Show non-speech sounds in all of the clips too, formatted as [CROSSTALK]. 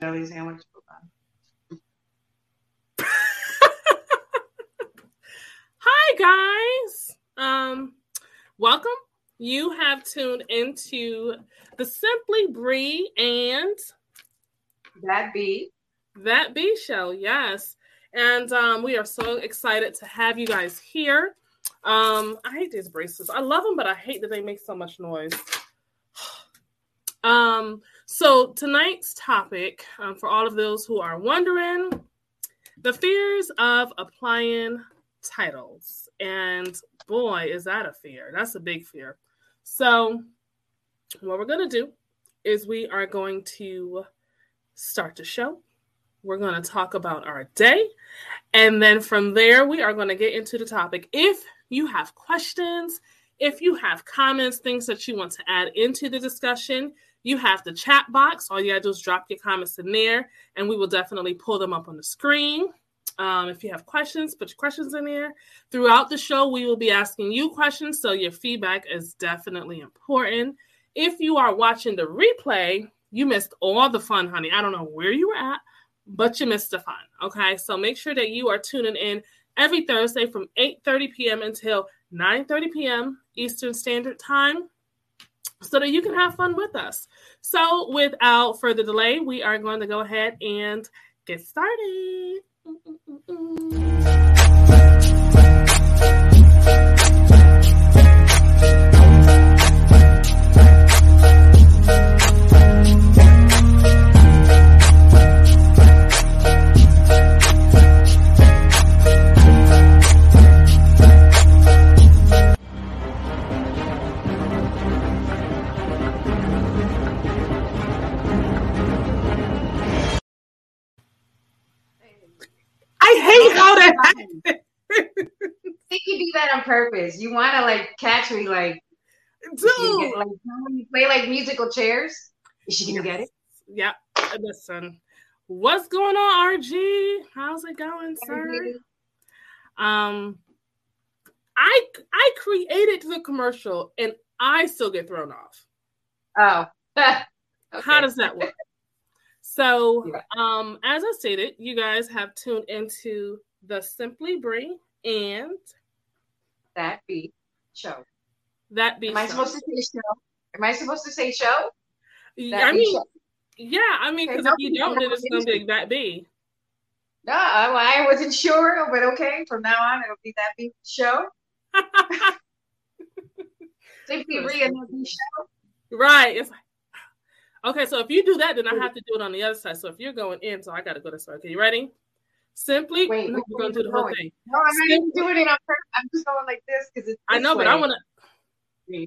jelly sandwich. [LAUGHS] Hi guys. Um welcome. You have tuned into the Simply Bree and That be That Be show. Yes. And um, we are so excited to have you guys here. Um, I hate these braces. I love them, but I hate that they make so much noise. [SIGHS] um, so tonight's topic, um, for all of those who are wondering, the fears of applying titles. And boy, is that a fear. That's a big fear. So, what we're going to do is we are going to start the show. We're going to talk about our day. And then from there, we are going to get into the topic. If you have questions, if you have comments, things that you want to add into the discussion, you have the chat box. All you gotta do is drop your comments in there, and we will definitely pull them up on the screen. Um, if you have questions, put your questions in there. Throughout the show, we will be asking you questions, so your feedback is definitely important. If you are watching the replay, you missed all the fun, honey. I don't know where you were at, but you missed the fun. Okay, so make sure that you are tuning in every Thursday from 8:30 p.m. until 9:30 p.m. Eastern Standard Time so that you can have fun with us. So, without further delay, we are going to go ahead and get started. I hate how that happened. I think you do that on purpose. You want to like catch me, like, Dude. get, like you play like musical chairs. Is she gonna get it? Yeah, listen. What's going on, RG? How's it going, sir? Um, I I created the commercial and I still get thrown off. Oh, [LAUGHS] How does that work? So, Yeah. um, as I stated, you guys have tuned into the Simply Bree and that be show? that be. Am I supposed to say show? Am I supposed to say show? That I mean, show. yeah, I mean, because if you don't, then it's gonna be that be. No, I wasn't sure, but okay. From now on, it'll be that be show. [LAUGHS] Simply Rhea and that be show. Right. It's like, okay, so if you do that, then I have to do it on the other side. So if you're going in, so I got to go this way. Okay, you ready? Simply, Wait, no, we're going to do the whole going? thing. No, I'm not even doing it on purpose. I'm just going like this because it's. I this know, but I want to.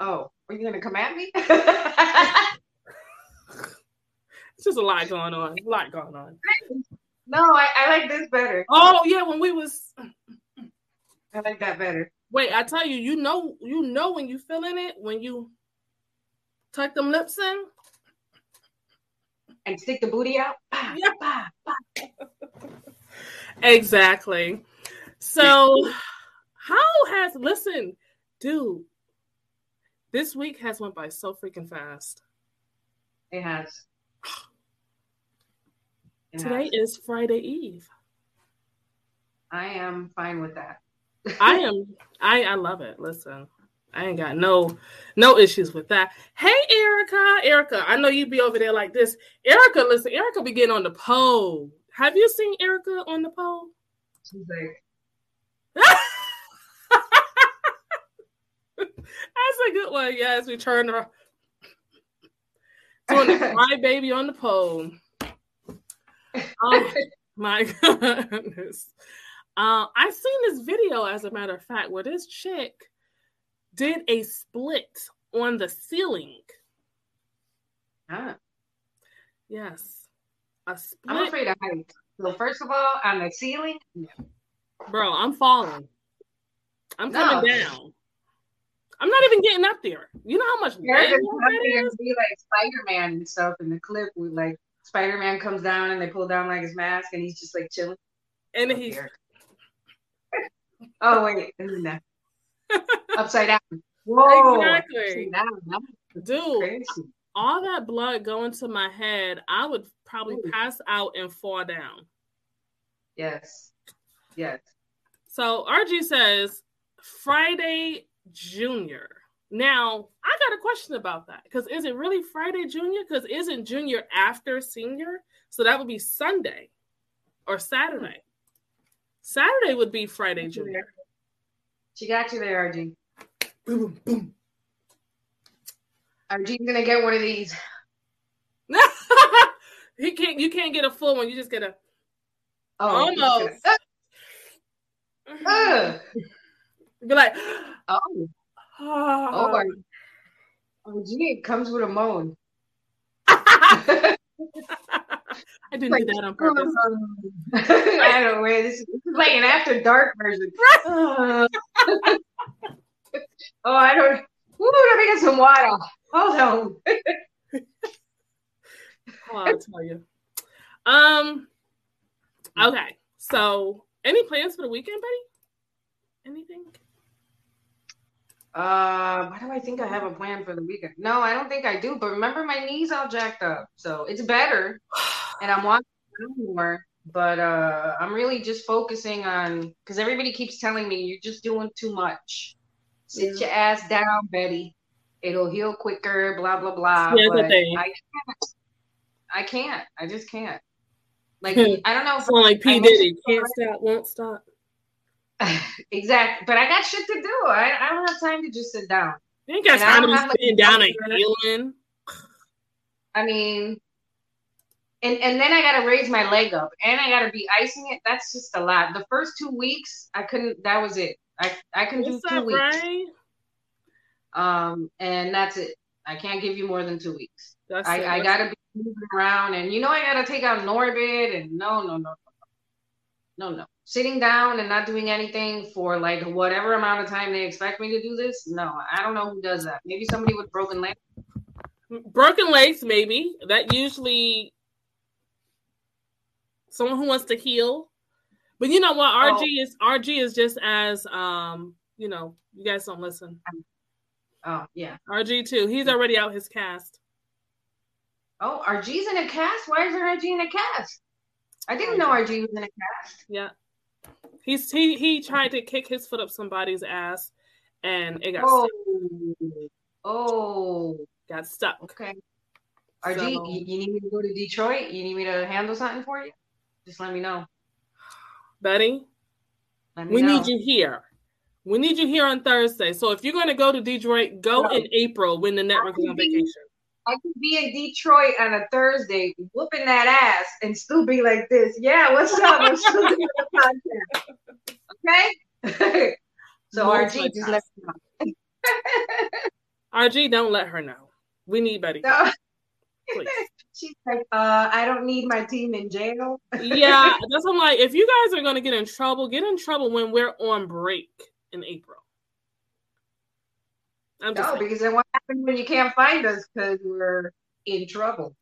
Oh, are you gonna come at me? [LAUGHS] It's just a lot going on. A lot going on. no, I, I like this better. Oh yeah, when we was I like that better. wait, I tell you, you know, you know when you feeling it when you tuck them lips in. And stick the booty out. Bah, Yeah. bah, bah. Exactly. So, how has listen, dude? This week has went by so freaking fast. It has. It Today has. is Friday Eve. I am fine with that. I [LAUGHS] am. I I love it. Listen, I ain't got no no issues with that. Hey, Erica, Erica, I know you'd be over there like this. Erica, listen, Erica be getting on the pole. Have you seen Erica on the pole? She's like, [LAUGHS] That's a good one. Yes, we turned her doing the [LAUGHS] cry baby on the pole. Oh [LAUGHS] my goodness. Uh, I seen this video, as a matter of fact, where this chick did a split on the ceiling. huh. Yes. A split. I'm afraid of heights. So first of all, on the ceiling, Bro, I'm falling. I'm coming No. down. I'm not even getting up there. You know how much Erica's leg there is? be like Spider Man and stuff in the clip with like Spider Man comes down and they pull down like his mask and he's just like chilling. And he's [LAUGHS] oh wait, upside down? Whoa, Exactly. down. Dude. crazy. all that blood going to my head, I would probably Ooh. pass out and fall down. Yes. Yes. So RG says Friday Junior. Now I got a question about that because is it really Friday Junior? Because isn't Junior after Senior? So that would be Sunday or Saturday. Saturday would be Friday mm-hmm. Junior. She got you there, RG. Boom, boom. boom. RG's gonna get one of these. [LAUGHS] he can't. You can't get a full one. You just get a Oh, he's almost. gonna- Ugh. Be like, Oh, [SIGHS] oh, oh, RG it comes with a moan. [LAUGHS] I didn't do that on purpose. [LAUGHS] I don't know where this is. This is like an after dark version. [LAUGHS] oh, I don't. Ooh, let me get some water. Hold on. Oh, I'll tell you. Um. Okay. So, any plans for the weekend, buddy? Anything? Uh, why do I think I have a plan for the weekend? No, I don't think I do. But remember, my knees all jacked up, so it's better, and I'm walking more. But uh, I'm really just focusing on because everybody keeps telling me you're just doing too much. Sit Yeah. your ass down, Betty. It'll heal quicker. Blah blah blah. Here's the but thing. I can't. I can't. I just can't. Like Hmm. I don't know. If, Sound like P I Diddy. mentioned- Can't stop, won't stop. [LAUGHS] exactly. But I got shit to do. I, I don't have time to just sit down. You ain't got time to don't be have, like, sitting down and doctor- healing. I mean, and and then I gotta raise my leg up, and I gotta be icing it. That's just a lot. The first two weeks, I couldn't. That was it. I I can do two up, weeks, um, and that's it. I can't give you more than two weeks. That's it. I, I gotta be moving around, and you know I gotta take out Norbit, and no, no, no, no, no, no. Sitting down and not doing anything for like whatever amount of time they expect me to do this. No, I don't know who does that. Maybe somebody with broken legs. broken legs maybe that usually someone who wants to heal but you know what rg Oh. is rg is just as um you know you guys don't listen Oh yeah. rg too he's already out his cast Oh, RG's in a cast? Why is RG in a cast? I didn't know RG was in a cast. yeah he's he he tried to kick his foot up somebody's ass and it got Oh, stuck, oh, got stuck okay. RG, So- you, you need me to go to Detroit? You need me to handle something for you? Just let me know. betty Let me we know. need you here we need you here on thursday so if you're going to go to detroit go in april when the network is on vacation I could be in Detroit on a Thursday, whooping that ass, and still be like this. Yeah, what's up? I'm still doing the [LAUGHS] podcast. Okay. [LAUGHS] so RG, just let me know. [LAUGHS] RG, don't let her know. We need Betty. No. Please. She's like, uh, I don't need my team in jail. Yeah, [LAUGHS] that's what I'm like. If you guys are gonna get in trouble, get in trouble when we're on break in April. I'm No, saying. because then what happens when you can't find us because we're in trouble?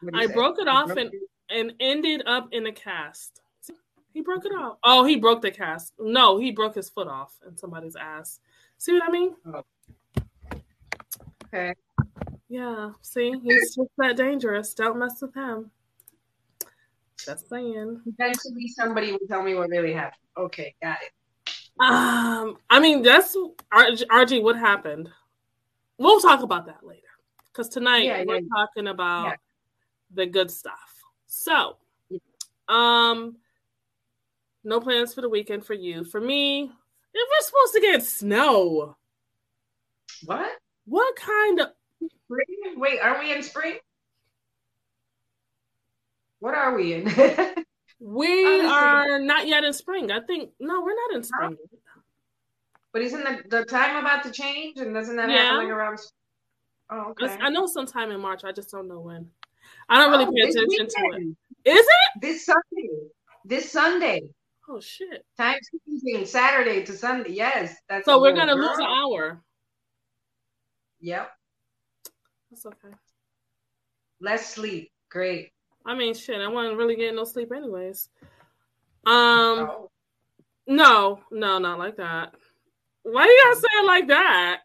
What do you I say? broke it You off broke and it? and ended up in a cast. He broke it off. Oh, he broke the cast. No, he broke his foot off in somebody's ass. See what I mean? Okay. Yeah. See, he's just that dangerous. Don't mess with him. Just saying. Eventually, somebody will tell me what really happened. Okay, got it. Um, I mean, that's RG. What happened? We'll talk about that later. Because tonight Yeah, we're yeah. talking about Yeah. the good stuff. So, um, no plans for the weekend for you. For me, if we're supposed to get snow, What? what kind of Spring? Wait, are we in spring? What are we in? [LAUGHS] we are not yet in spring. I think no, we're not in spring. but isn't the, the time about to change? And doesn't that Yeah. happen like around? Oh, okay. I know sometime in March. I just don't know when. I don't really Oh, pay attention to it. Is it? This Sunday. This Sunday. Oh shit! Time changing Saturday to Sunday. Yes, that's. So we're gonna lose an hour. Yep. That's okay. Less sleep. Great. I mean, shit, I wasn't really getting no sleep anyways. Um, Oh. no, no, not like that. Why you gotta say it like that?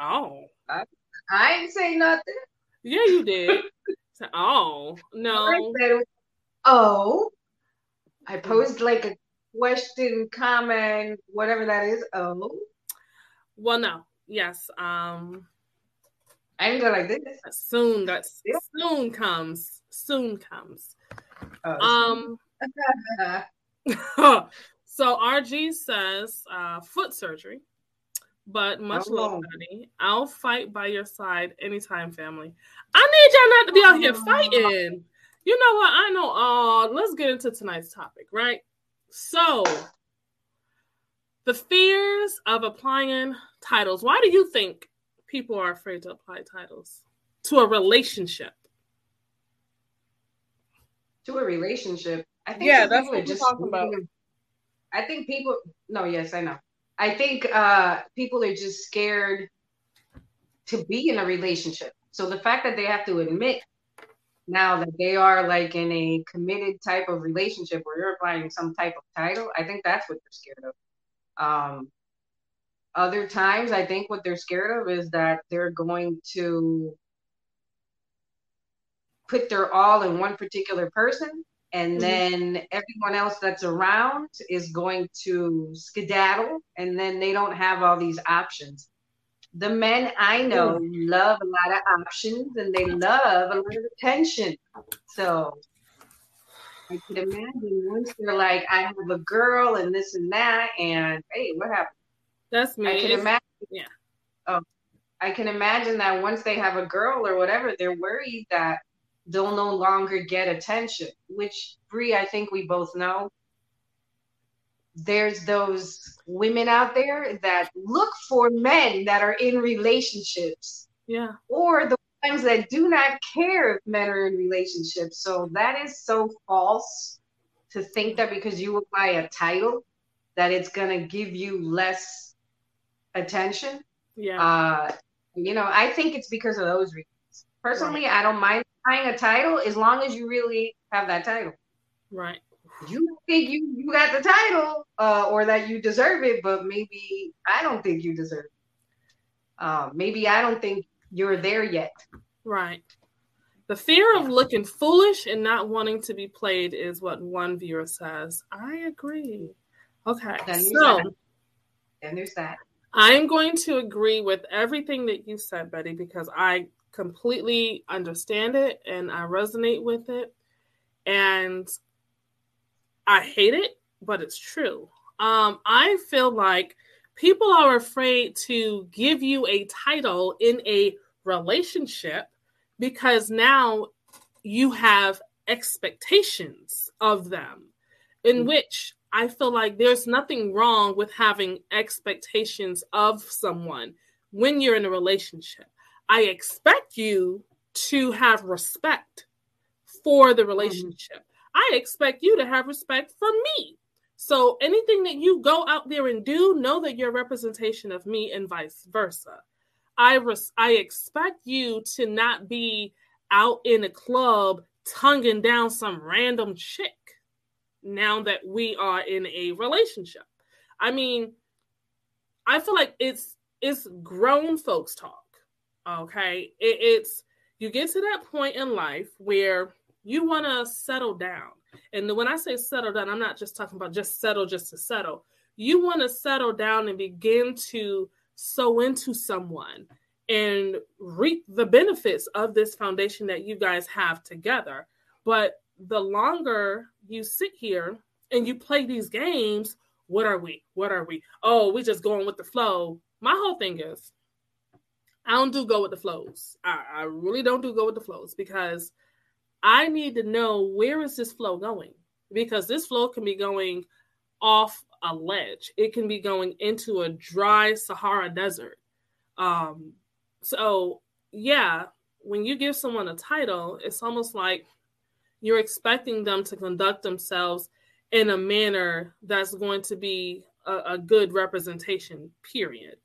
Oh, I, I ain't say nothing. Yeah, you did. [LAUGHS] oh no. I said, oh, I posed like a question, comment, whatever that is. Oh. Well, no. Yes. Um. I didn't go like this. Soon. That's yeah. soon comes. Soon comes. Oh, um. [LAUGHS] so RG says uh, foot surgery, but much oh. love, buddy. I'll fight by your side anytime, family. I need y'all not to be out here fighting. You know what? I know. Uh, let's get into tonight's topic, right? So, the fears of applying titles. Why do you think people are afraid to apply titles to a relationship? To a relationship, I think yeah, that's what we're just talking about. I think people. No, yes, I know. I think uh, people are just scared to be in a relationship. So the fact that they have to admit now that they are like in a committed type of relationship where you're applying some type of title, I think that's what they're scared of. Um, other times, I think what they're scared of is that they're going to put their all in one particular person and mm-hmm. then everyone else that's around is going to skedaddle and then they don't have all these options. The men i know love a lot of options and they love a lot of attention. So i could imagine once they're like i have a girl and this and that and hey what happened that's me i can imagine yeah oh i can imagine that once they have a girl or whatever they're worried that they'll no longer get attention, which Bree, I think we both know. There's those women out there that look for men that are in relationships. Yeah. Or the ones that do not care if men are in relationships. So that is so false to think that because you apply a title that it's going to give you less attention. Yeah. Uh, you know, I think it's because of those reasons. Personally, right. I don't mind buying a title as long as you really have that title. Right. You think you you got the title, uh, or that you deserve it, but maybe I don't think you deserve it. Uh, maybe I don't think you're there yet. Right. The fear of looking foolish and not wanting to be played is what one viewer says. I agree. Okay. Then so, and there's that. I'm going to agree with everything that you said, Betty, because I completely understand it and I resonate with it. And I hate it, but it's true. Um, I feel like people are afraid to give you a title in a relationship because now you have expectations of them, in mm-hmm. which I feel like there's nothing wrong with having expectations of someone when you're in a relationship. I expect you to have respect for the mm-hmm. relationship. Mm-hmm. I expect you to have respect for me. So anything that you go out there and do, know that you're a representation of me and vice versa. I res- I expect you to not be out in a club tonguing down some random chick now that we are in a relationship. I mean, I feel like it's it's grown folks talk. Okay. It, it's, you get to that point in life where you want to settle down. And when I say settle down, I'm not just talking about just settle just to settle. You want to settle down and begin to sow into someone and reap the benefits of this foundation that you guys have together. But the longer you sit here and you play these games, what are we? What are we? Oh, we just going with the flow. My whole thing is I don't do go with the flows. I, I really don't do go with the flows because I need to know where is this flow going because this flow can be going off a ledge. It can be going into a dry Sahara desert. Um, so yeah, when you give someone a title, it's almost like you're expecting them to conduct themselves in a manner that's going to be a, a good representation. Period.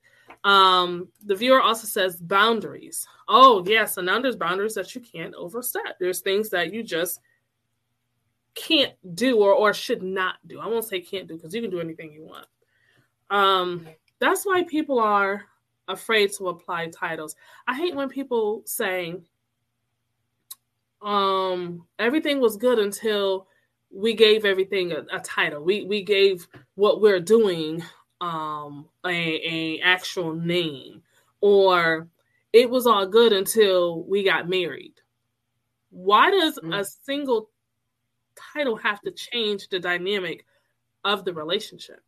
Um, the viewer also says boundaries. Oh, yes, and now there's boundaries that you can't overstep. There's things that you just can't do or, or should not do. I won't say can't do because you can do anything you want. Um, that's why people are afraid to apply titles. I hate when people say, um, everything was good until we gave everything a, a title. We we gave what we're doing um a, a actual name or it was all good until we got married. Why does mm-hmm. a single title have to change the dynamic of the relationship?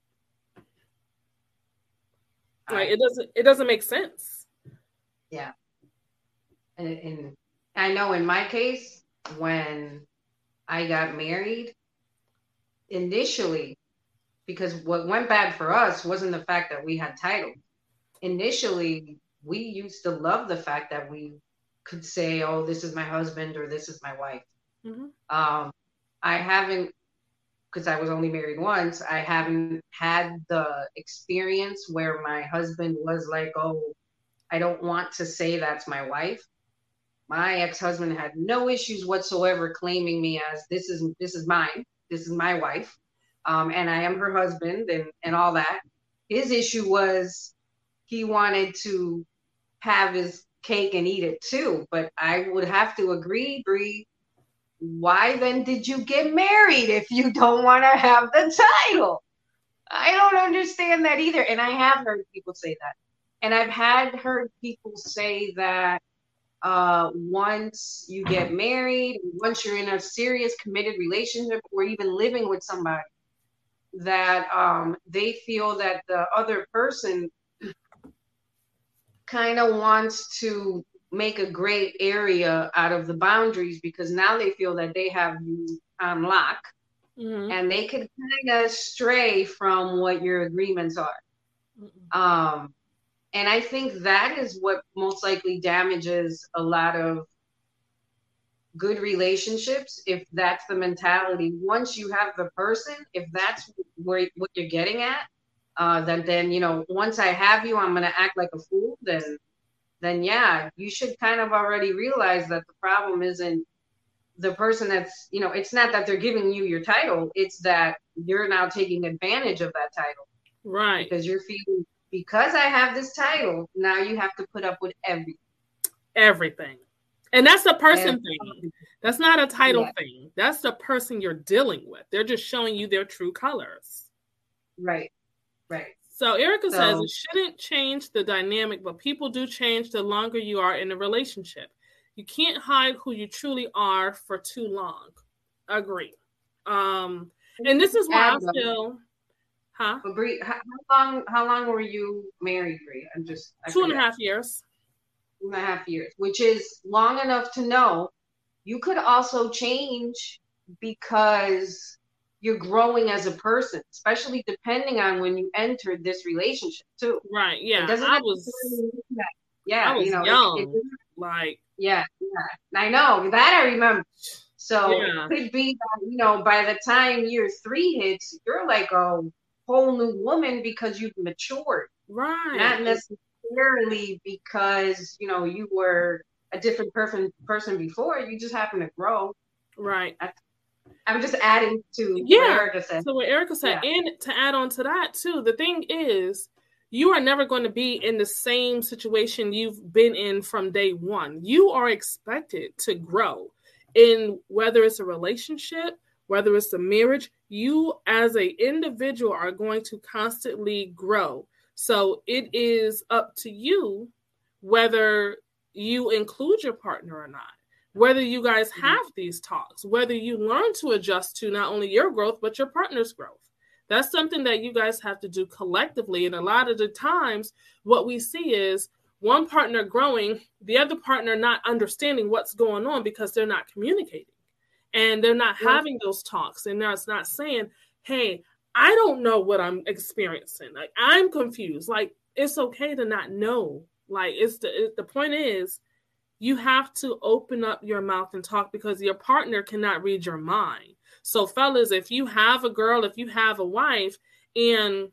Right, it doesn't it doesn't make sense. Yeah. And, and I know in my case, when I got married, initially, because what went bad for us wasn't the fact that we had title. Initially, we used to love the fact that we could say, "Oh, this is my husband" or "This is my wife." Mm-hmm. Um, I haven't, because I was only married once. I haven't had the experience where my husband was like, "Oh, I don't want to say that's my wife." My ex-husband had no issues whatsoever claiming me as this is this is mine, this is my wife, um, and I am her husband, and and all that. His issue was he wanted to have his cake and eat it too. But I would have to agree, Bree. Why then did you get married if you don't want to have the title? I don't understand that either. And I have heard people say that. And I've had heard people say that uh, once you get married, once you're in a serious committed relationship or even living with somebody, that um, they feel that the other person kind of wants to make a great area out of the boundaries because now they feel that they have you on lock mm-hmm. and they can kind of stray from what your agreements are. Mm-hmm. Um, and I think that is what most likely damages a lot of good relationships if that's the mentality. Once you have the person, if that's where what you're getting at, uh, then then you know once I have you, I'm gonna act like a fool. Then then yeah, you should kind of already realize that the problem isn't the person that's you know it's not that they're giving you your title it's that you're now taking advantage of that title right because you're feeling because i have this title now you have to put up with everything everything and that's a person thing that's not a title yeah. thing that's the person you're dealing with they're just showing you their true colors right Right. So Erica so, says it shouldn't change the dynamic, but people do change the longer you are in a relationship. You can't hide who you truly are for too long. Agree. Um, and this is why I feel, huh? But Bree, how, long? How long were you married, Bree? I'm just I two and a half years. Two and a half years, which is long enough to know you could also change because you're growing as a person, especially depending on when you entered this relationship too. Right. Yeah. I was. Yeah. I was you know, young. It, it, like. Yeah. Yeah. I know that I remember. So yeah. it could be that you know by the time year three hits, you're like a whole new woman because you've matured. Right. Not necessarily because you know you were a different person person before. You just happen to grow. Right. I'm just adding to yeah. what Erica said. So what Erica said, yeah. and to add on to that too, the thing is, you are never going to be in the same situation you've been in from day one. You are expected to grow in whether it's a relationship, whether it's a marriage. You as a individual are going to constantly grow. So it is up to you whether you include your partner or not whether you guys mm-hmm. have these talks, whether you learn to adjust to not only your growth, but your partner's growth. That's something that you guys have to do collectively. And a lot of the times, what we see is one partner growing, the other partner not understanding what's going on because they're not communicating and they're not having those talks. And they're not saying, hey, I don't know what I'm experiencing. Like, I'm confused. Like, it's okay to not know. Like, it's the, it, the point is, you have to open up your mouth and talk because your partner cannot read your mind. So, fellas, if you have a girl, if you have a wife, and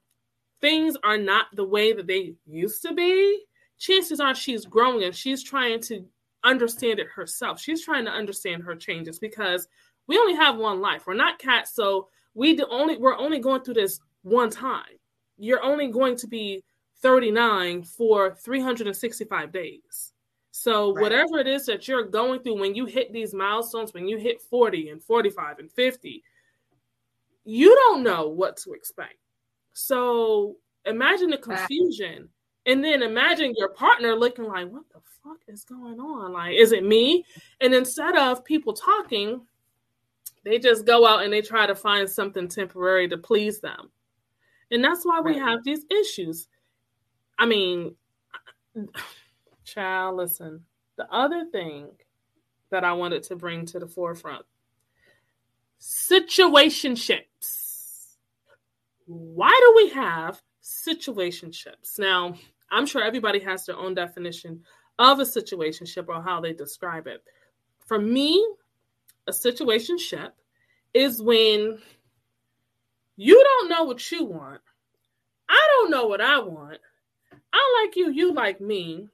things are not the way that they used to be, chances are she's growing and she's trying to understand it herself. She's trying to understand her changes because we only have one life. We're not cats, so we only we're only going through this one time. You're only going to be 39 for 365 days. So right. whatever it is that you're going through when you hit these milestones, when you hit 40 and 45 and 50, you don't know what to expect. So imagine the confusion. And then imagine your partner looking like, what the fuck is going on? Like, is it me? And instead of people talking, they just go out and they try to find something temporary to please them. And that's why we have these issues. I mean, [SIGHS] child, listen. The other thing that I wanted to bring to the forefront situationships. Why do we have situationships? Now, I'm sure everybody has their own definition of a situationship or how they describe it. For me, a situationship is when you don't know what you want. I don't know what I want. I like you, you like me.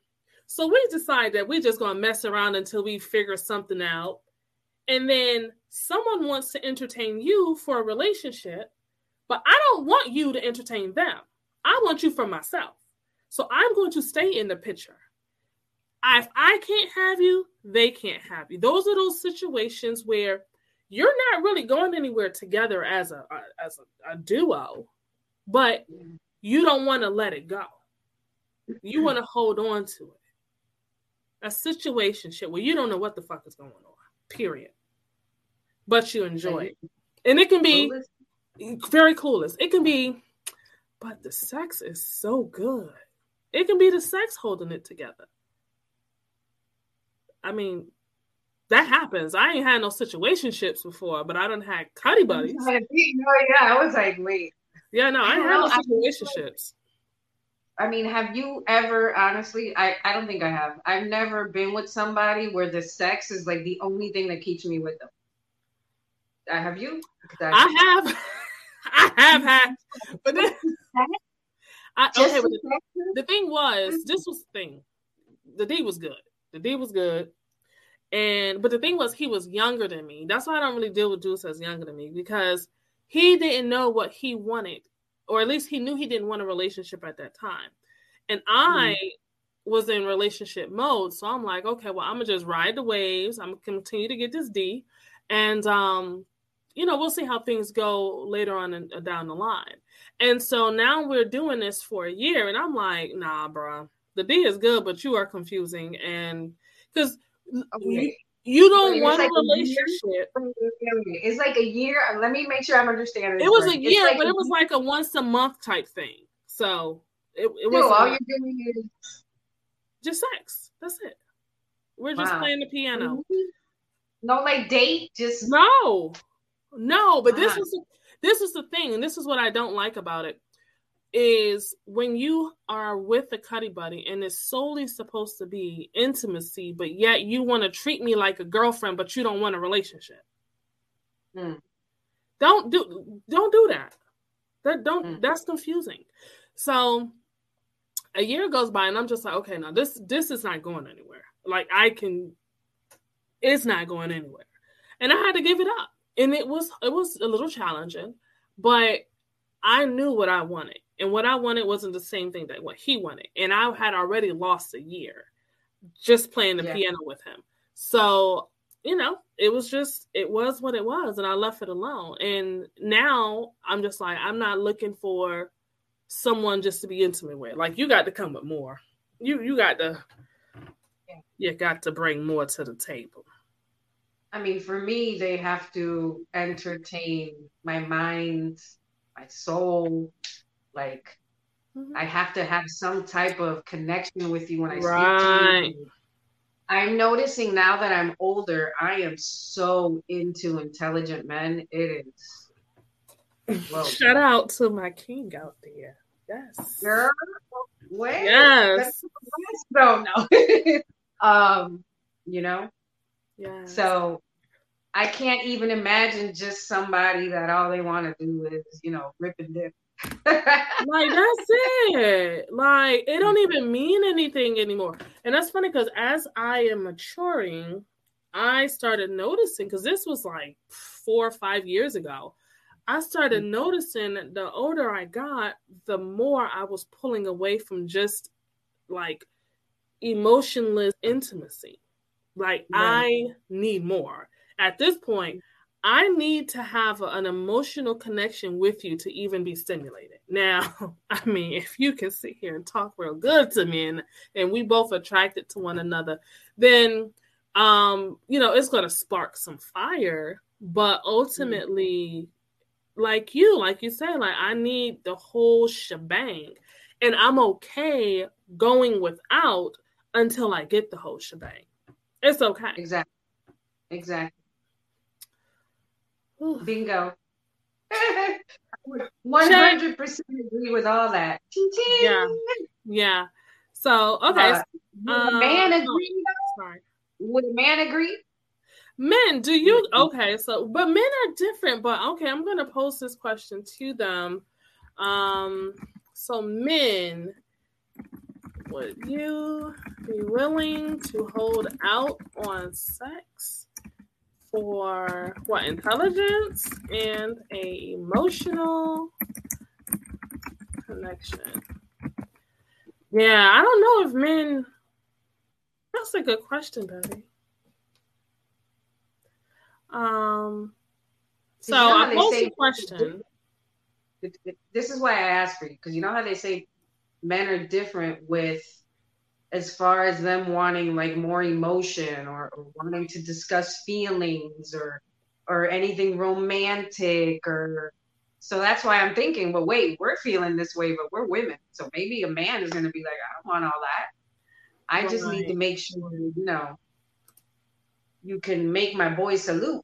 So we decide that we're just going to mess around until we figure something out. And then someone wants to entertain you for a relationship, but I don't want you to entertain them. I want you for myself. So I'm going to stay in the picture. If I can't have you, they can't have you. Those are those situations where you're not really going anywhere together as a, as a, a duo, but you don't want to let it go. You want to hold on to it. A situation shit where you don't know what the fuck is going on. Period. But you enjoy it. And it can be very clueless. It can be, but the sex is so good. It can be the sex holding it together. I mean, that happens. I ain't had no situationships before, but I don't have cuddy buddies. Oh yeah, I was like, wait. Yeah, no, I, I had no situationships. I mean, have you ever honestly? I I don't think I have. I've never been with somebody where the sex is like the only thing that keeps me with them. Uh, have you? I, I have. [LAUGHS] I have had, but then, [LAUGHS] I, okay. The, the thing was, this was the thing. The D was good. The D was good. And but the thing was, he was younger than me. That's why I don't really deal with dudes as younger than me because he didn't know what he wanted or at least he knew he didn't want a relationship at that time. And I mm-hmm. was in relationship mode, so I'm like, okay, well, I'm gonna just ride the waves. I'm gonna continue to get this D, and um, you know, we'll see how things go later on in, down the line. And so now we're doing this for a year, and I'm like, nah, bro, the D is good, but you are confusing, and because okay. You don't want like a relationship. A it's like a year. Let me make sure I'm understanding. It was a year, like but a it was like a once a month type thing. So it, it was all you're doing is just sex. That's it. We're just wow. playing the piano. Mm-hmm. No, like date. Just no, no. But wow. this is this is the thing, and this is what I don't like about it is when you are with a cuddy buddy and it's solely supposed to be intimacy, but yet you want to treat me like a girlfriend, but you don't want a relationship. Mm. Don't do don't do that. That don't mm. that's confusing. So a year goes by and I'm just like, okay, now this this is not going anywhere. Like I can it's not going anywhere. And I had to give it up. And it was it was a little challenging, but I knew what I wanted and what I wanted wasn't the same thing that what he wanted. And I had already lost a year just playing the yeah. piano with him. So, you know, it was just, it was what it was. And I left it alone. And now I'm just like, I'm not looking for someone just to be intimate with. Like, you got to come with more. You, you got to, yeah. you got to bring more to the table. I mean, for me, they have to entertain my mind, my soul, like mm-hmm. I have to have some type of connection with you when I right. speak to you. I'm noticing now that I'm older, I am so into intelligent men. It is. [LAUGHS] Whoa. Shout out to my king out there. Yes. Girl, wait. Yes. No, no. [LAUGHS] um, you know? Yeah. So I can't even imagine just somebody that all they want to do is, you know, rip and dip like that's it. Like it don't even mean anything anymore. And that's funny because as I am maturing, I started noticing because this was like four or five years ago. I started mm. noticing the older I got, the more I was pulling away from just like emotionless intimacy. Like right. I need more. At this point, I need to have a, an emotional connection with you to even be stimulated. [LAUGHS] Now, I mean, if you can sit here and talk real good to me and, and we both attracted to one another, then um, you know, it's gonna spark some fire. But ultimately, mm-hmm. like you, like you said, like I need the whole shebang. And I'm okay going without until I get the whole shebang. It's okay. Exactly. Exactly. Bingo. [LAUGHS] 100% agree with all that. Yeah. Yeah. So, okay. Uh, would a man um, agree? Sorry. Would a man agree? Men, do you okay? So, but men are different. But okay, I'm going to pose this question to them. Um, so men, would you be willing to hold out on sex for what intelligence and a emotional connection. Yeah, I don't know if men. That's a good question, Betty. Um. So I posed a question. This is why I asked for you because you know how they say men are different with as far as them wanting like more emotion or, or wanting to discuss feelings or or anything romantic or so that's why I'm thinking, but wait, we're feeling this way, but we're women. So maybe a man is going to be like, I don't want all that. I just need to make sure, you know, you can make my boy salute.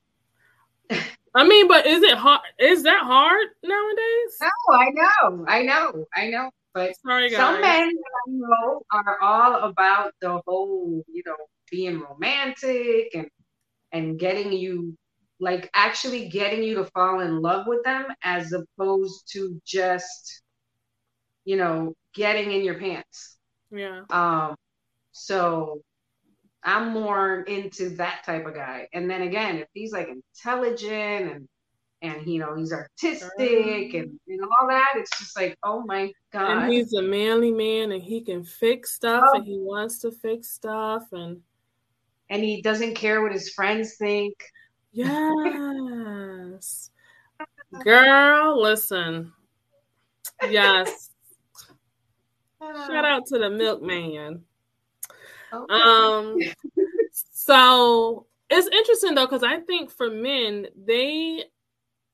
[LAUGHS] I mean, but is it hard? Is that hard nowadays? No, I know, I know, I know. But Sorry, some men I know are all about the whole, you know, being romantic and and getting you like actually getting you to fall in love with them as opposed to just you know getting in your pants. Yeah. Um so i'm more into that type of guy. And then again if he's like intelligent and and you know he's artistic and, and all that it's just like oh my god. and he's a manly man and he can fix stuff oh. and he wants to fix stuff and and he doesn't care what his friends think. Yes. Girl listen. Yes. Shout out to the milkman. Okay. um so it's interesting though because i think for men they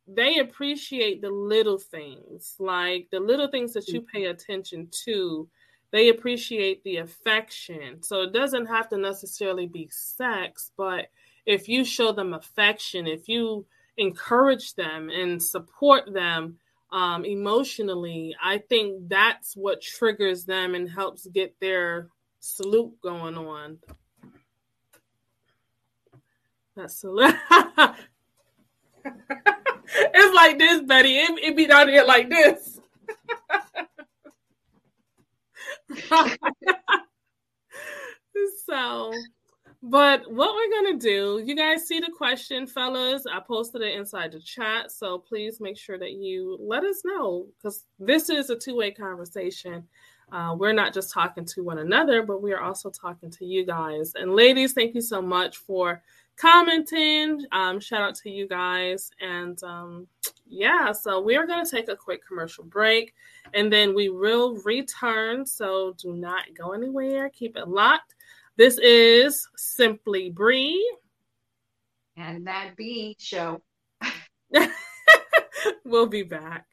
they appreciate the little things, like the little things that you pay attention to. They appreciate the affection. So it doesn't have to necessarily be sex, but if you show them affection, if you encourage them and support them um, emotionally, I think that's what triggers them and helps get their salute going on. That's salute. [LAUGHS] it's like this, Betty. It, it be down here like this. [LAUGHS] so, but what we're gonna do, you guys see the question, fellas. I posted it inside the chat, so please make sure that you let us know because this is a two-way conversation. Uh, we're not just talking to one another, but we are also talking to you guys. And ladies, thank you so much for commenting. Um, shout out to you guys. And um, yeah, so we are going to take a quick commercial break and then we will return. So do not go anywhere. Keep it locked. This is Simply Bree. And that B show. [LAUGHS] we'll be back.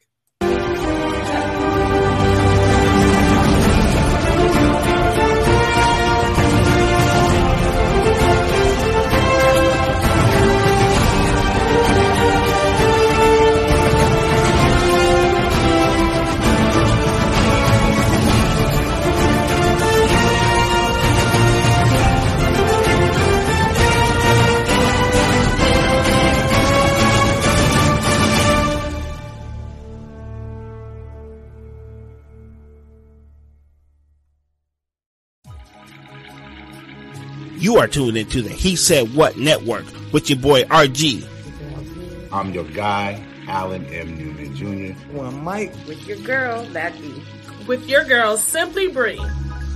You are tuned into the He Said What Network with your boy RG. I'm your guy, Alan M. Newman Jr. Well, Mike. With your girl, that be. With your girl, Simply Bree.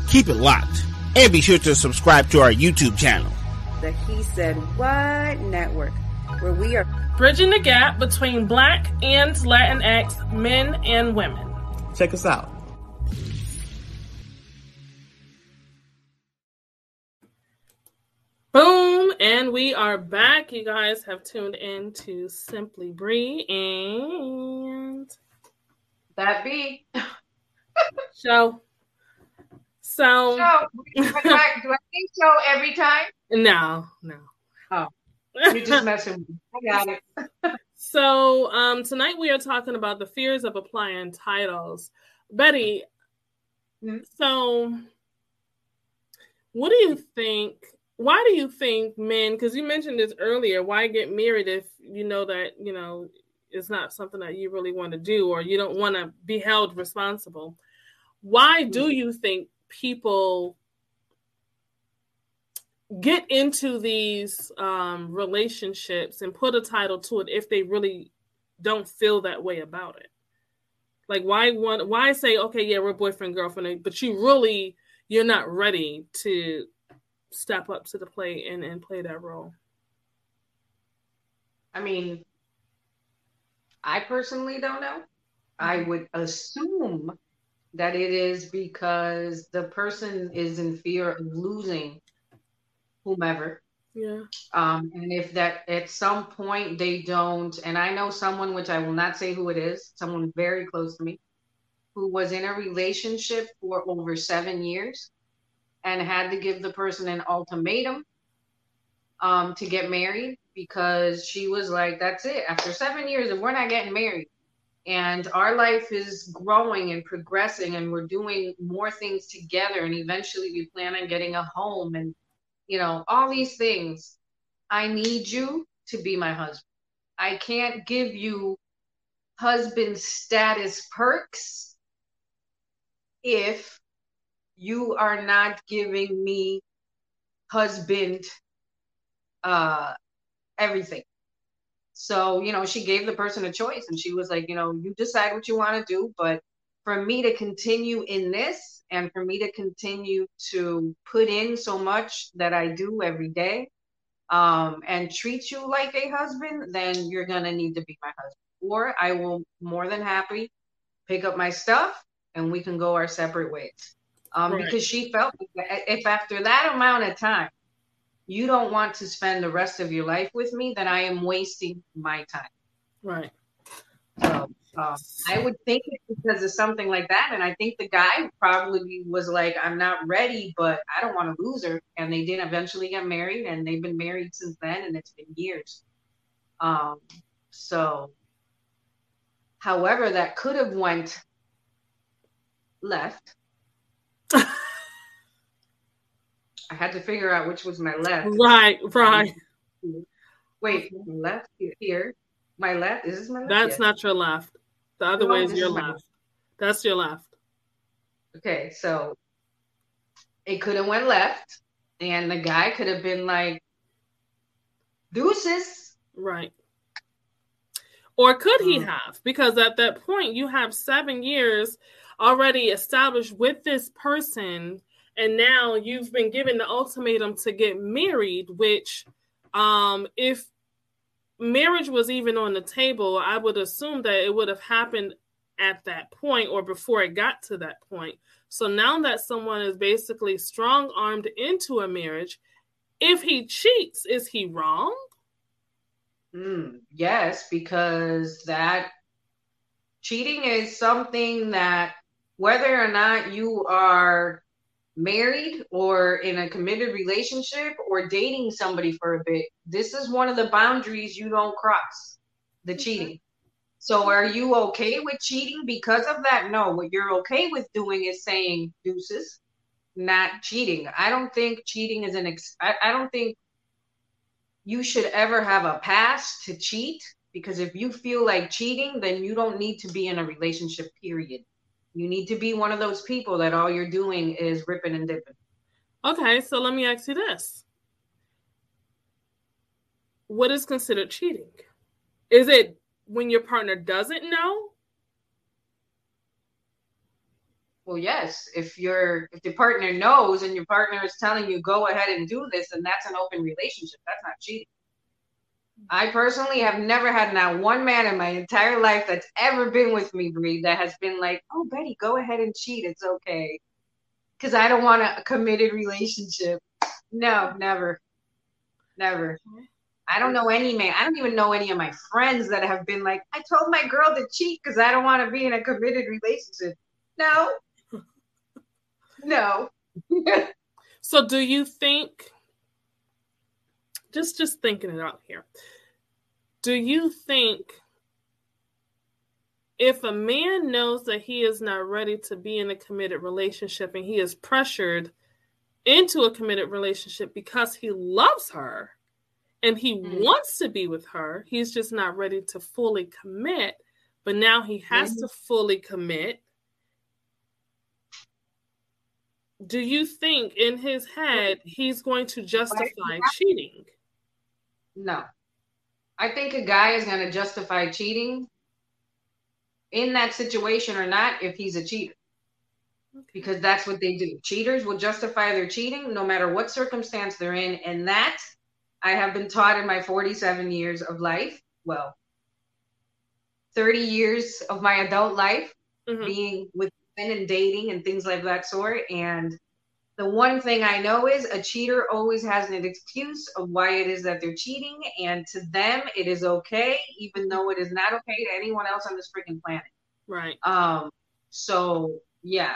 Keep it locked. And be sure to subscribe to our YouTube channel. The He Said What Network, where we are bridging the gap between Black and Latinx men and women. Check us out. Boom, and we are back. You guys have tuned in to Simply Bree and that B show. So, show. Do I, think show every time? No, no. Oh, you're just messing with me. I got it. [LAUGHS] so, um, tonight we are talking about the fears of applying titles. Betty, mm-hmm. so what do you think? Why do you think men? Because you mentioned this earlier. Why get married if you know that you know it's not something that you really want to do, or you don't want to be held responsible? Why do mm-hmm. you think people get into these um, relationships and put a title to it if they really don't feel that way about it. Like why want why say okay yeah we're boyfriend girlfriend but you really you're not ready to step up to the plate and, and play that role. I mean, I personally don't know. I would assume that it is because the person is in fear of losing whomever. Yeah. Um, and if that at some point they don't, and I know someone, which I will not say who it is, someone very close to me, who was in a relationship for over seven years and had to give the person an ultimatum um, to get married because she was like, that's it. After seven years, and we're not getting married. And our life is growing and progressing, and we're doing more things together. And eventually, we plan on getting a home and you know, all these things. I need you to be my husband. I can't give you husband status perks if you are not giving me husband uh everything. So, you know, she gave the person a choice and she was like, you know, you decide what you want to do, but for me to continue in this and for me to continue to put in so much that I do every day um, and treat you like a husband, then you're to need to be my husband. Or I will more than happy pick up my stuff and we can go our separate ways. Um, right. Because she felt if after that amount of time you don't want to spend the rest of your life with me, then I am wasting my time. Right. So um, I would think it because of something like that. And I think the guy probably was like, I'm not ready, but I don't want to lose her. And they did eventually get married and they've been married since then and it's been years. Um, so however, that could have went left. I had to figure out which was my left. Right, right. Wait, left here. My left. Is this my left? That's not your left. The other no, way is your left. That's your left. Okay, so it could have went left, and the guy could have been like, "Deuces." Right. Or could he mm. have? Because at that point, you have seven years already established with this person, and now you've been given the ultimatum to get married. Which, um, if marriage was even on the table, I would assume that it would have happened at that point or before it got to that point. So now that someone is basically strong armed into a marriage, if he cheats, is he wrong? Mm, yes, because that cheating is something that whether or not you are married or in a committed relationship or dating somebody for a bit, this is one of the boundaries you don't cross the mm-hmm. cheating. So are you okay with cheating because of that? No, what you're okay with doing is saying deuces, not cheating. I don't think cheating is an ex I, I don't think you should ever have a pass to cheat because if you feel like cheating, then you don't need to be in a relationship, period. You need to be one of those people that all you're doing is ripping and dipping. Okay, so let me ask you this. What is considered cheating? Is it when your partner doesn't know? Well, yes. If your if your partner knows and your partner is telling you go ahead and do this, then that's an open relationship. That's not cheating. I personally have never had not one man in my entire life that's ever been with me, Bree, that has been like, "Oh, Betty, go ahead and cheat. It's okay," because I don't want a committed relationship. No, never, never. I don't know any man. I don't even know any of my friends that have been like, "I told my girl to cheat because I don't want to be in a committed relationship." No, no. [LAUGHS] so, do you think? just just thinking it out here. Do you think if a man knows that he is not ready to be in a committed relationship and he is pressured into a committed relationship because he loves her and he mm. wants to be with her, he's just not ready to fully commit, but now he has mm-hmm. to fully commit. Do you think in his head he's going to justify cheating? No. I think a guy is going to justify cheating in that situation or not if he's a cheater. Because that's what they do. Cheaters will justify their cheating no matter what circumstance they're in. And that I have been taught in my 47 years of life. Well, 30 years of my adult life mm-hmm. being with men and dating and things like that sort. And the one thing I know is a cheater always has an excuse of why it is that they're cheating, and to them it is okay, even though it is not okay to anyone else on this freaking planet. Right. Um. So yeah,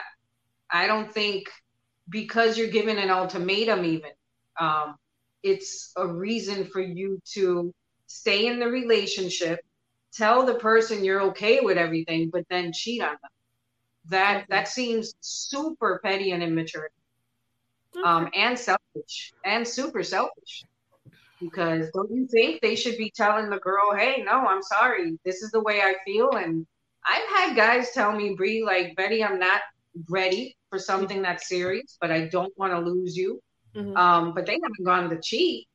I don't think because you're given an ultimatum, even um, it's a reason for you to stay in the relationship, tell the person you're okay with everything, but then cheat on them. That that seems super petty and immature um, and selfish and super selfish. Because don't you think they should be telling the girl, "Hey, no, I'm sorry. This is the way I feel." And I've had guys tell me, "Bree, like Betty, I'm not ready for something that's serious, but I don't want to lose you." Mm-hmm. Um, but they haven't gone to cheat.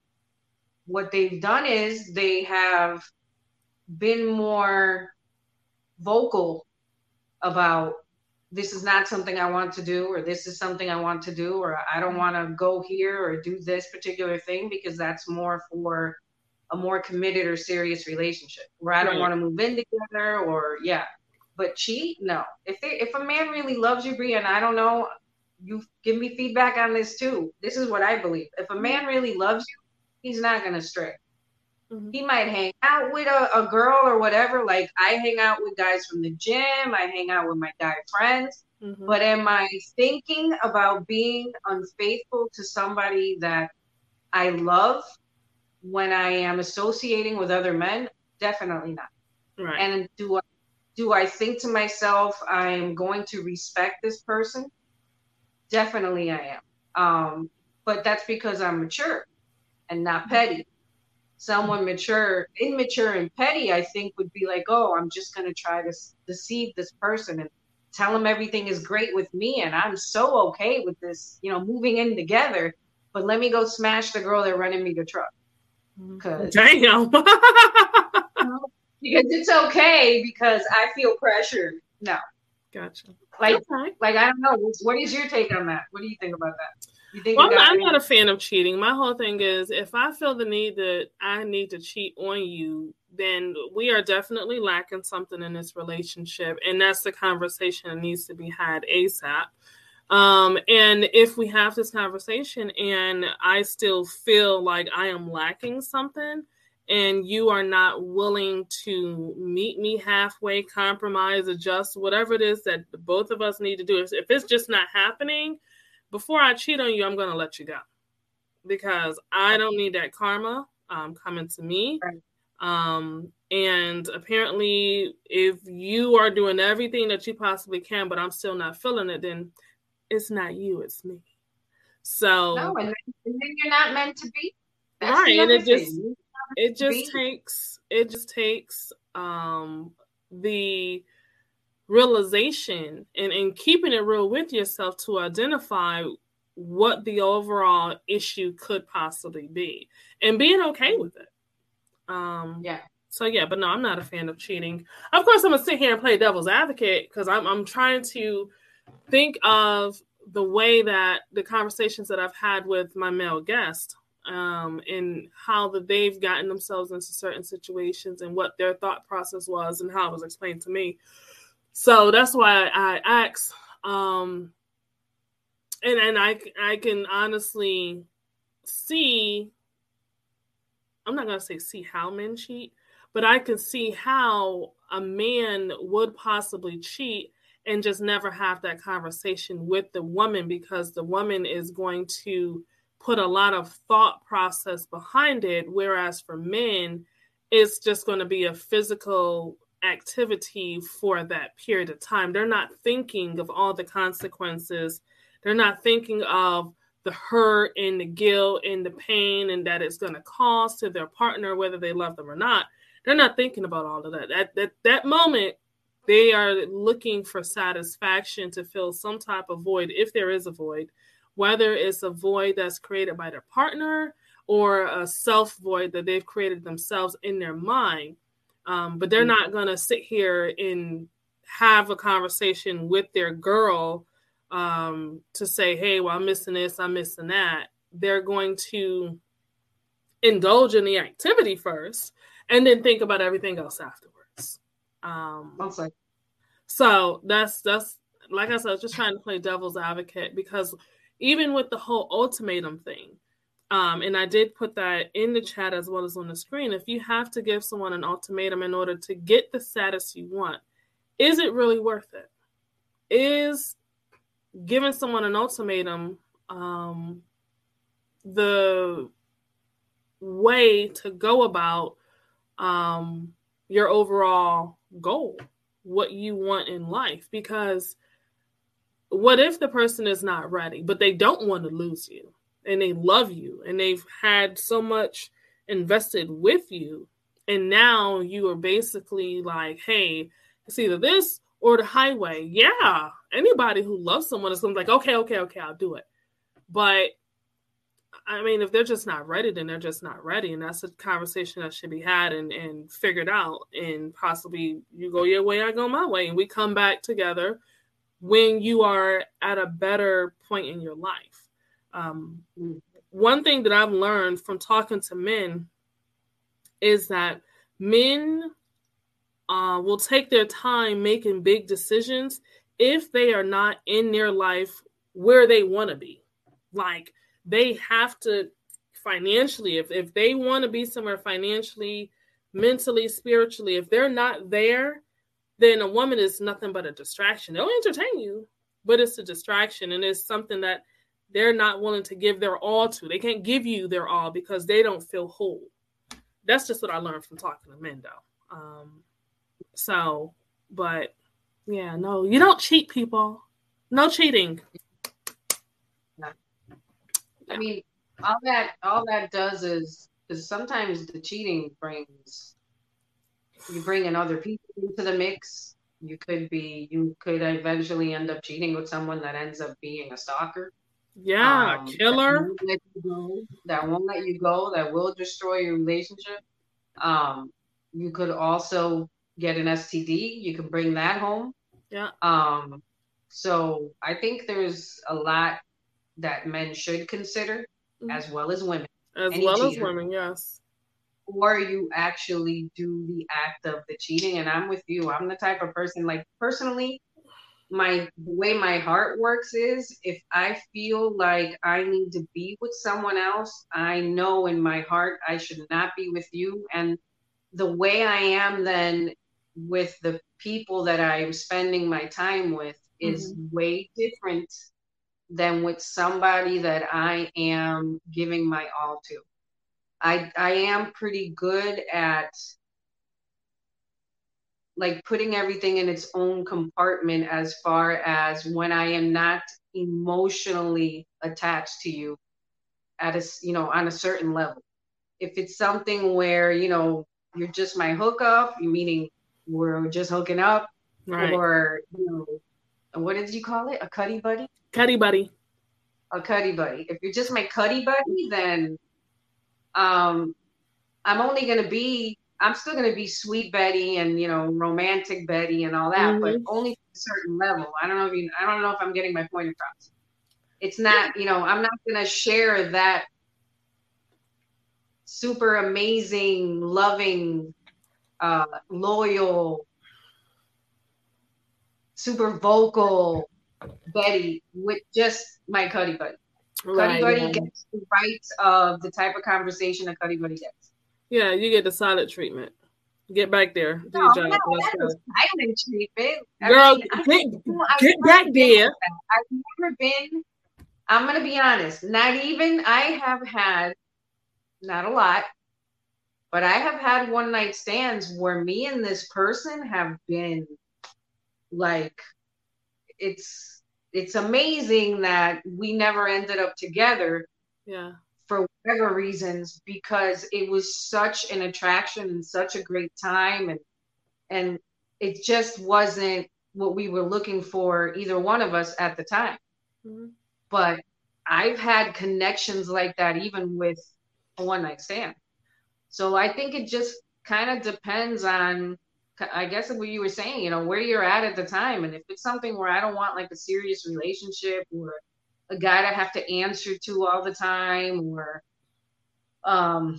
What they've done is they have been more vocal about this is not something I want to do, or this is something I want to do, or I don't want to go here or do this particular thing because that's more for a more committed or serious relationship where I don't right. want to move in together or yeah. But cheat, no. If they, if a man really loves you, Bree, and I don't know, you give me feedback on this too. This is what I believe. If a man really loves you, he's not gonna stray. Mm-hmm. He might hang out with a, a girl or whatever. Like I hang out with guys from the gym, I hang out with my guy friends. Mm-hmm. But am I thinking about being unfaithful to somebody that I love when I am associating with other men? Definitely not. Right. And do I do I think to myself I'm going to respect this person? Definitely I am. Um, but that's because I'm mature and not mm-hmm. petty someone mature, immature, and petty, I think would be like, oh, I'm just going to try to deceive this person and tell him everything is great with me and I'm so okay with this, you know, moving in together. But let me go smash the girl that running me the truck. Mm-hmm. Cause, Damn. [LAUGHS] because it's okay because I feel pressured. No. Gotcha. Like, okay. like I don't know. What is your take on that? What do you think about that? Well, I'm, I'm not a fan of cheating. My whole thing is if I feel the need that I need to cheat on you, then we are definitely lacking something in this relationship. And that's the conversation that needs to be had ASAP. Um, and if we have this conversation and I still feel like I am lacking something, and you are not willing to meet me halfway, compromise, adjust, whatever it is that both of us need to do. If it's just not happening, before I cheat on you, I'm going to let you go because I don't need that karma um, coming to me. Um, and apparently, if you are doing everything that you possibly can, but I'm still not feeling it, then it's not you, it's me. So, no, and then, and then you're not meant to be. That's right, and it just it just takes it just takes um the realization and, and keeping it real with yourself to identify what the overall issue could possibly be and being okay with it. Um, yeah. So yeah, but no, I'm not a fan of cheating. Of course, I'm gonna sit here and play devil's advocate because I'm I'm trying to think of the way that the conversations that I've had with my male guest um, and how that they've gotten themselves into certain situations and what their thought process was and how it was explained to me. So that's why I asked, um, and and I I can honestly see. I'm not gonna say see how men cheat, but I can see how a man would possibly cheat and just never have that conversation with the woman because the woman is going to put a lot of thought process behind it whereas for men it's just going to be a physical activity for that period of time. They're not thinking of all the consequences. They're not thinking of the hurt and the guilt and the pain and that it's going to cause to their partner whether they love them or not. They're not thinking about all of that. At that, that moment they are looking for satisfaction to fill some type of void, if there is a void, whether it's a void that's created by their partner or a self void that they've created themselves in their mind. Um, but they're mm-hmm. not going to sit here and have a conversation with their girl um, to say, hey, well, I'm missing this, I'm missing that. They're going to indulge in the activity first and then think about everything else afterwards. Um, like, so that's that's like I said, I was just trying to play devil's advocate because even with the whole ultimatum thing, um, and I did put that in the chat as well as on the screen. If you have to give someone an ultimatum in order to get the status you want, is it really worth it? Is giving someone an ultimatum um, the way to go about um, your overall goal, what you want in life. Because what if the person is not ready, but they don't want to lose you and they love you and they've had so much invested with you? And now you are basically like, hey, it's either this or the highway. Yeah, anybody who loves someone is like, okay, okay, okay, I'll do it. But I mean, if they're just not ready, then they're just not ready. And that's a conversation that should be had and, and figured out. And possibly you go your way, I go my way. And we come back together when you are at a better point in your life. Um, one thing that I've learned from talking to men is that men uh, will take their time making big decisions if they are not in their life where they want to be. Like, they have to financially if, if they want to be somewhere financially mentally spiritually if they're not there then a woman is nothing but a distraction they'll entertain you but it's a distraction and it's something that they're not willing to give their all to. They can't give you their all because they don't feel whole. That's just what i learned from talking to men though. Um so but yeah no you don't cheat people. No cheating. I mean, all that all that does is because sometimes the cheating brings you bring in other people into the mix. You could be you could eventually end up cheating with someone that ends up being a stalker. Yeah, um, killer. That won't, go, that won't let you go. That will destroy your relationship. Um, you could also get an STD. You can bring that home. Yeah. Um, so I think there's a lot that men should consider mm-hmm. as well as women. As well cheater. as women, yes. Or you actually do the act of the cheating. And I'm with you. I'm the type of person, like, personally, my the way my heart works is if I feel like I need to be with someone else, I know in my heart I should not be with you. And the way I am then with the people that I am spending my time with is mm-hmm. way different than with somebody that I am giving my all to. I I am pretty good at like putting everything in its own compartment as far as when I am not emotionally attached to you at a you know on a certain level. If it's something where you know you're just my hookup, meaning we're just hooking up, right. or you know what did you call it? A cuddy buddy? Cuddy buddy. A cuddy buddy. If you're just my cuddy buddy, then um, I'm only gonna be I'm still gonna be sweet Betty and you know romantic Betty and all that, but Mhm. only to a certain level. I don't know if you, I don't know if I'm getting my point across. It's not, you know, I'm not gonna share that super amazing, loving, uh, loyal, super vocal Betty with just my Cuddy Buddy. Cuddy Right, Buddy yeah. gets the rights of the type of conversation a Cuddy Buddy gets. Yeah, you get the solid treatment. Get back there. Do No, your no, job. That's silent treatment. I Girl, mean, get, you know, I've get back there. I've never been. I'm gonna be honest. Not even I have had, not a lot, but I have had one night stands where me and this person have been like, it's it's amazing that we never ended up together Yeah. For whatever reasons because it was such an attraction and such a great time and and it just wasn't what we were looking for either one of us at the time Mhm. but i've had connections like that even with a one night stand so i think it just kind of depends on i guess what you were saying you know where you're at at the time and if it's something where i don't want like a serious relationship or a guy to have to answer to all the time or um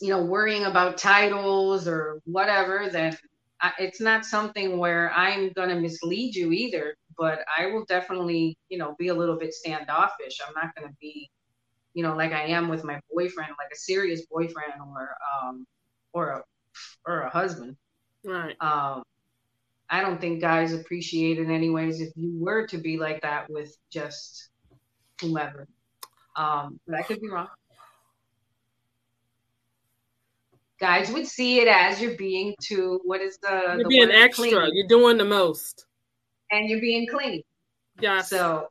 you know worrying about titles or whatever then I, it's not something where i'm going to mislead you either but i will definitely you know be a little bit standoffish i'm not going to be you know like i am with my boyfriend like a serious boyfriend or um or a or a husband Right. um, I don't think guys appreciate it anyways if you were to be like that with just whomever. Um, but I could be wrong. Guys would see it as you're being too what is the You're the being extra. Clingy. You're doing the most. and you're being clean. Yeah. So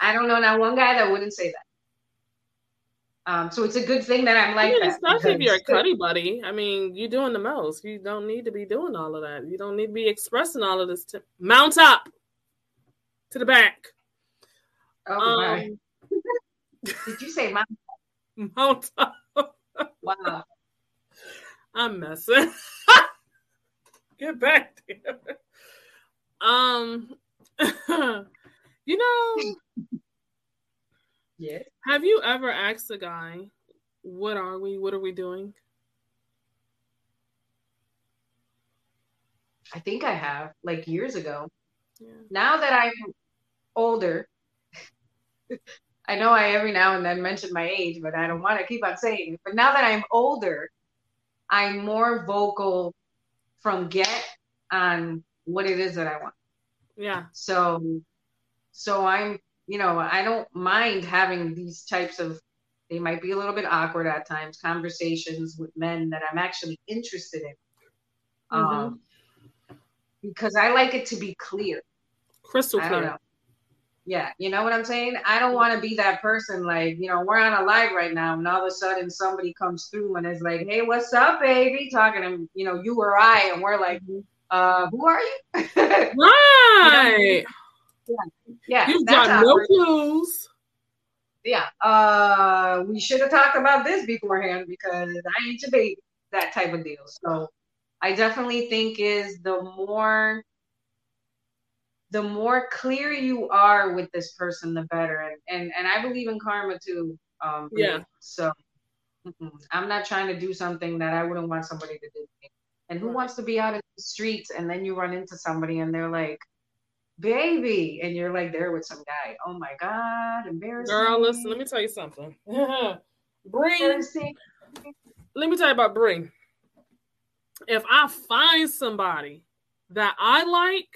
I don't know not one guy that wouldn't say that. Um, so it's a good thing that I'm I like mean, that. especially if you're a cuddy buddy. I mean, you're doing the most. You don't need to be doing all of that. You don't need to be expressing all of this. To mount up to the back. Oh my! Um, [LAUGHS] Did you say my? mount up. Wow. [LAUGHS] I'm messing. [LAUGHS] Get back there. Um, you know, Yes. have you ever asked a guy, "What are we? What are we doing?" I think I have, like years ago. Yeah. Now that I'm older, [LAUGHS] I know I every now and then mention my age, but I don't want to keep on saying it. But now that I'm older, I'm more vocal from get on what it is that I want. Yeah. So, so I'm, you know, I don't mind having these types of, they might be a little bit awkward at times, conversations with men that I'm actually interested in. Um, because I like it to be clear. Crystal clear. Yeah, you know what I'm saying? I don't want to be that person like, you know, we're on a live right now and all of a sudden somebody comes through and is like, hey, what's up, baby? Talking to, you know, you or I, and we're like, uh, who are you? [LAUGHS] Right. yeah, You've that's got no clues. Yeah, uh, we should have talked about this beforehand because I ain't your baby, that type of deal. So I definitely think is the more the more clear you are with this person, the better. And and, and I believe in karma too. Um, Yeah. So. I'm not trying to do something that I wouldn't want somebody to do. And who wants to be out in the streets and then you run into somebody and they're like, "Baby," and you're like there with some guy. Oh my god, embarrassing. Girl, listen, let me tell you something. [LAUGHS] Embarrassing. let me tell you about Bree. If I find somebody that I like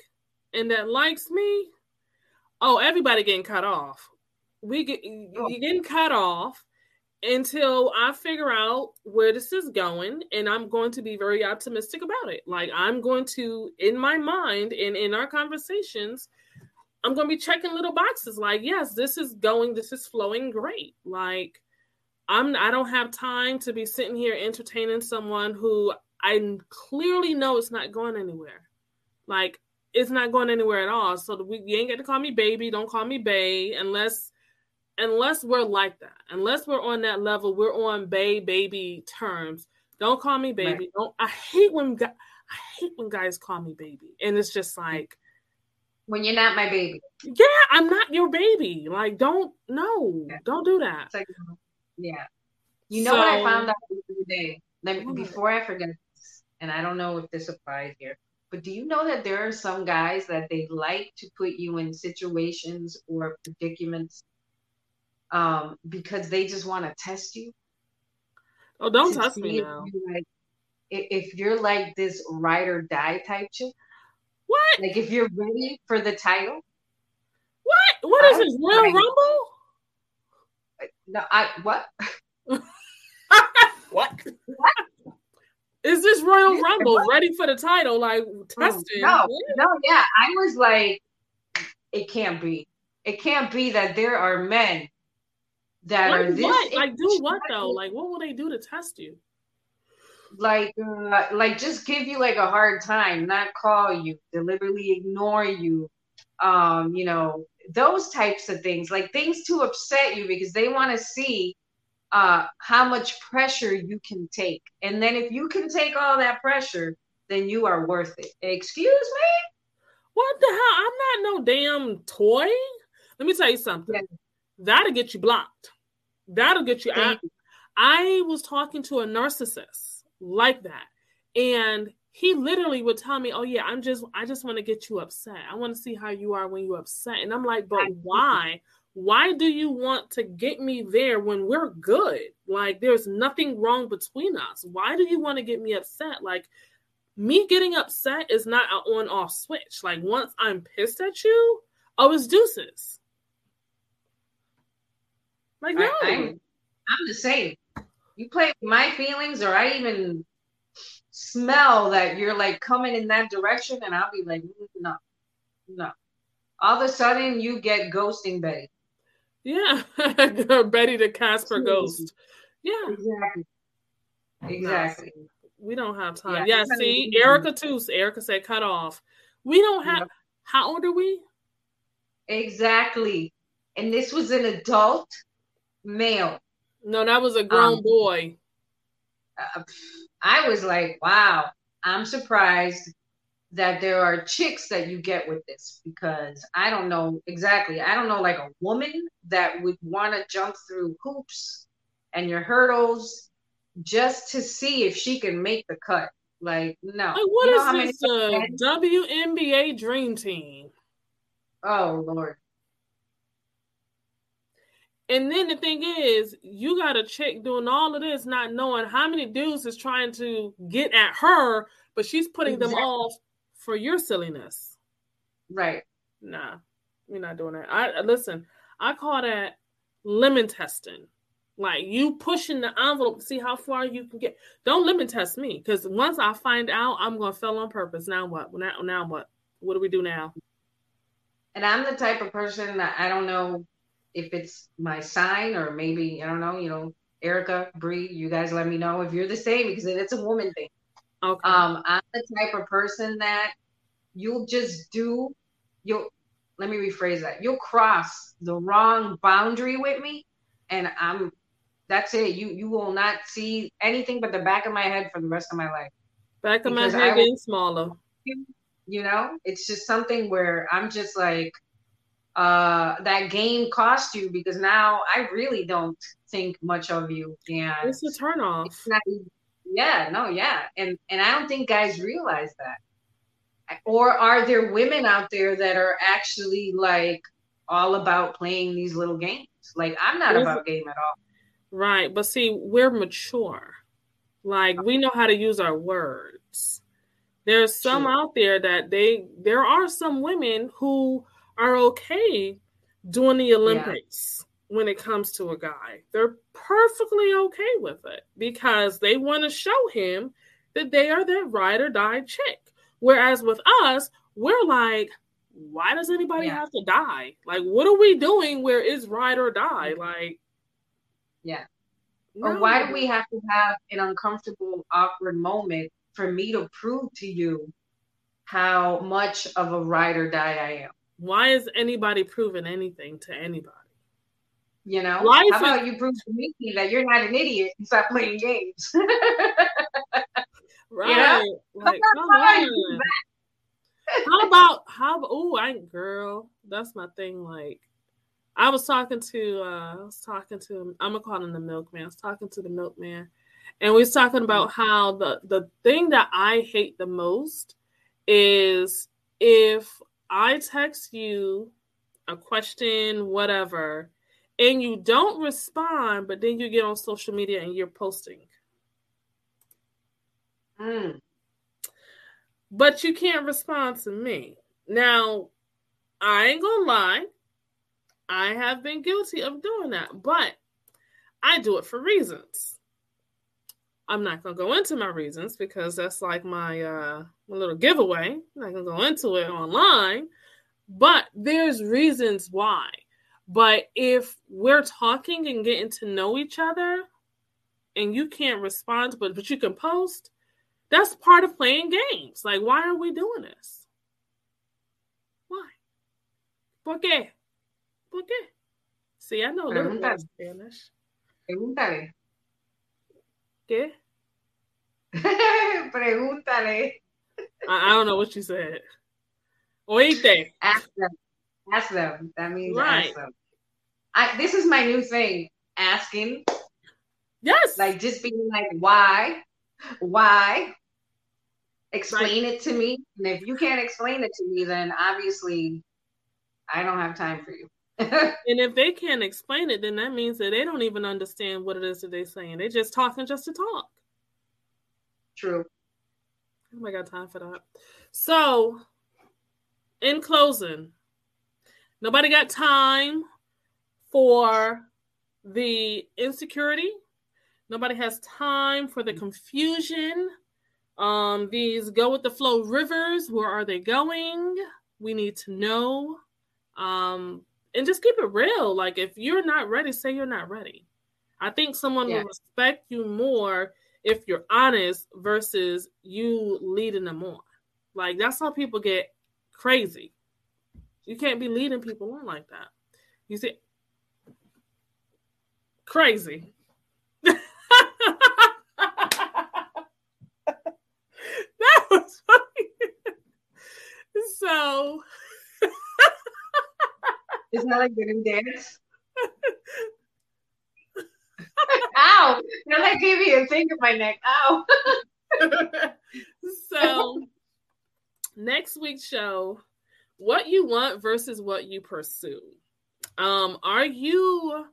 and that likes me, oh, everybody getting cut off. We get you're getting cut off until I figure out where this is going, and I'm going to be very optimistic about it. Like I'm going to, in my mind and in our conversations, I'm going to be checking little boxes. Like, yes, this is going, this is flowing great. Like, I'm, I don't have time to be sitting here entertaining someone who I clearly know it's not going anywhere. Like, it's not going anywhere at all. So we, you ain't got to call me baby. Don't call me bae unless unless we're like that. Unless we're on that level, we're on bae baby terms. Don't call me baby. Right. Don't. I hate when I hate when guys call me baby, and it's just like, When you're not my baby. yeah, I'm not your baby. Like, don't no, Yeah. don't do that. Like, yeah. You know what I found out the other day? Me, before I forget this, and I don't know if this applies here, but do you know that there are some guys that they like to put you in situations or predicaments um, because they just want to test you? Oh, don't to test me if now. you like if you're like this ride or die type chick. What? Like if you're ready for the title. What? What is this? I- Rumble? No, I what? [LAUGHS] what? What? Is this Royal Rumble what? ready for the title? Like testing? No, no, yeah. I was like, it can't be. It can't be that there are men that Like are this what? Like do what though? Like what will they do to test you? like uh, like just give you like a hard time, not call you, deliberately ignore you, um, you know, those types of things, like things to upset you because they want to see uh how much pressure you can take. And then if you can take all that pressure, then you are worth it. Excuse me? What the hell? I'm not no damn toy. Let me tell you something. Yeah. That'll get you blocked. That'll get you out. I was talking to a narcissist like that, and he literally would tell me, "Oh yeah, I'm just, I just want to get you upset. I want to see how you are when you're upset." And I'm like, "But why? Why do you want to get me there when we're good? Like, there's nothing wrong between us. Why do you want to get me upset? Like." Me getting upset is not an on-off switch. Like once I'm pissed at you, oh, it's deuces. Like no, I, I'm, I'm the same. You play with my feelings, or I even smell that you're like coming in that direction, and I'll be like, "Mm, no, no. All of a sudden, you get ghosting Betty. Yeah, [LAUGHS] Betty the Casper ghost. Yeah, Exactly. Exactly. we don't have time. Yeah, Yeah, see, Erica too. Erica said cut off. We don't have. Yep. How old are we? Exactly. And this was an adult male. No, that was a grown Um, boy. Uh, I was like, wow, I'm surprised that there are chicks that you get with this because I don't know exactly. I don't know like a woman that would want to jump through hoops and your hurdles just to see if she can make the cut. Like, no. Like, what You know many this? Uh, WNBA Dream Team. Oh Lord. And then the thing is, you got a chick doing all of this, not knowing how many dudes is trying to get at her, but she's putting them off for your silliness. Right. Nah, we're not doing that. I listen. I call that lemon testing. Like you pushing the envelope to see how far you can get. Don't lemon test me because once I find out, I'm gonna fail on purpose. Now what? Now, now what? What do we do now? And I'm the type of person that I don't know if it's my sign or maybe I don't know, you know, Erica, Bree, you guys let me know if you're the same because it's a woman thing. Okay. Um, I'm the type of person that you'll just do you'll let me rephrase that. You'll cross the wrong boundary with me and I'm that's it. You you will not see anything but the back of my head for the rest of my life. Back of my because I head will- getting smaller. You know? It's just something where I'm just like uh that game cost you because now I really don't think much of you and It's a turn off. it's not yeah no yeah and and i don't think guys realize that or are there women out there that are actually like all about playing these little games like i'm not There's- about game at all Right. But see, we're mature. Like we know how to use our words. There's some out there that they there are some women who are okay doing the Olympics when it comes to a guy. They're perfectly okay with it because they want to show him that they are that ride or die chick. Whereas with us, we're like, why does anybody Yeah. have to die? Like, what are we doing where it's ride or die? Like, Yeah. or why do we have to have an uncomfortable awkward moment for me to prove to you how much of a ride or die i am Why is anybody proving anything to anybody? you know Life how is- about you prove to me that you're not an idiot and stop playing games Right. [LAUGHS] You know? Like, Come on, how about how oh I girl, that's my thing. Like I was talking to uh I was talking to I'm gonna call him the milkman. I was talking to the milkman and we was talking about how the the thing that I hate the most is if I text you a question, whatever, and you don't respond, but then you get on social media and you're posting. Mm. But you can't respond to me. Now, I ain't gonna lie, I have been guilty of doing that, but I do it for reasons. I'm not gonna go into my reasons because that's like my uh my little giveaway. I'm not gonna go into it online, but there's reasons why. But if we're talking and getting to know each other and you can't respond, but but you can post, that's part of playing games. Like, why are we doing this? Why? ¿Por qué? ¿Por qué? See, I know a little bit of Spanish. Pregúntale. ¿Qué? [LAUGHS] Pregúntale. I, I don't know what you said. Oíste. Ask them. Ask them. That means Right. ask them. I, this is my new thing. Asking. Yes. Like just being like, why? Why? Explain it to me. And if you can't explain it to me, then obviously I don't have time for you. [LAUGHS] and if they can't explain it, then that means that they don't even understand what it is that they're saying. They're just talking just to talk. True. Oh my got time for that. So, in closing, nobody got time for the insecurity. Nobody has time for the confusion. Um, these go with the flow rivers. Where are they going? We need to know. Um, and just keep it real. Like if you're not ready, say you're not ready. I think someone Yeah. will respect you more if you're honest versus you leading them on. Like that's how people get crazy. You can't be leading people on like that. You see, crazy. [LAUGHS] that was funny. [LAUGHS] so Isn't that like the new dance? [LAUGHS] Ow! Now that gave me a thing in my neck. Ow! [LAUGHS] so next week's show what you want versus what you pursue um are you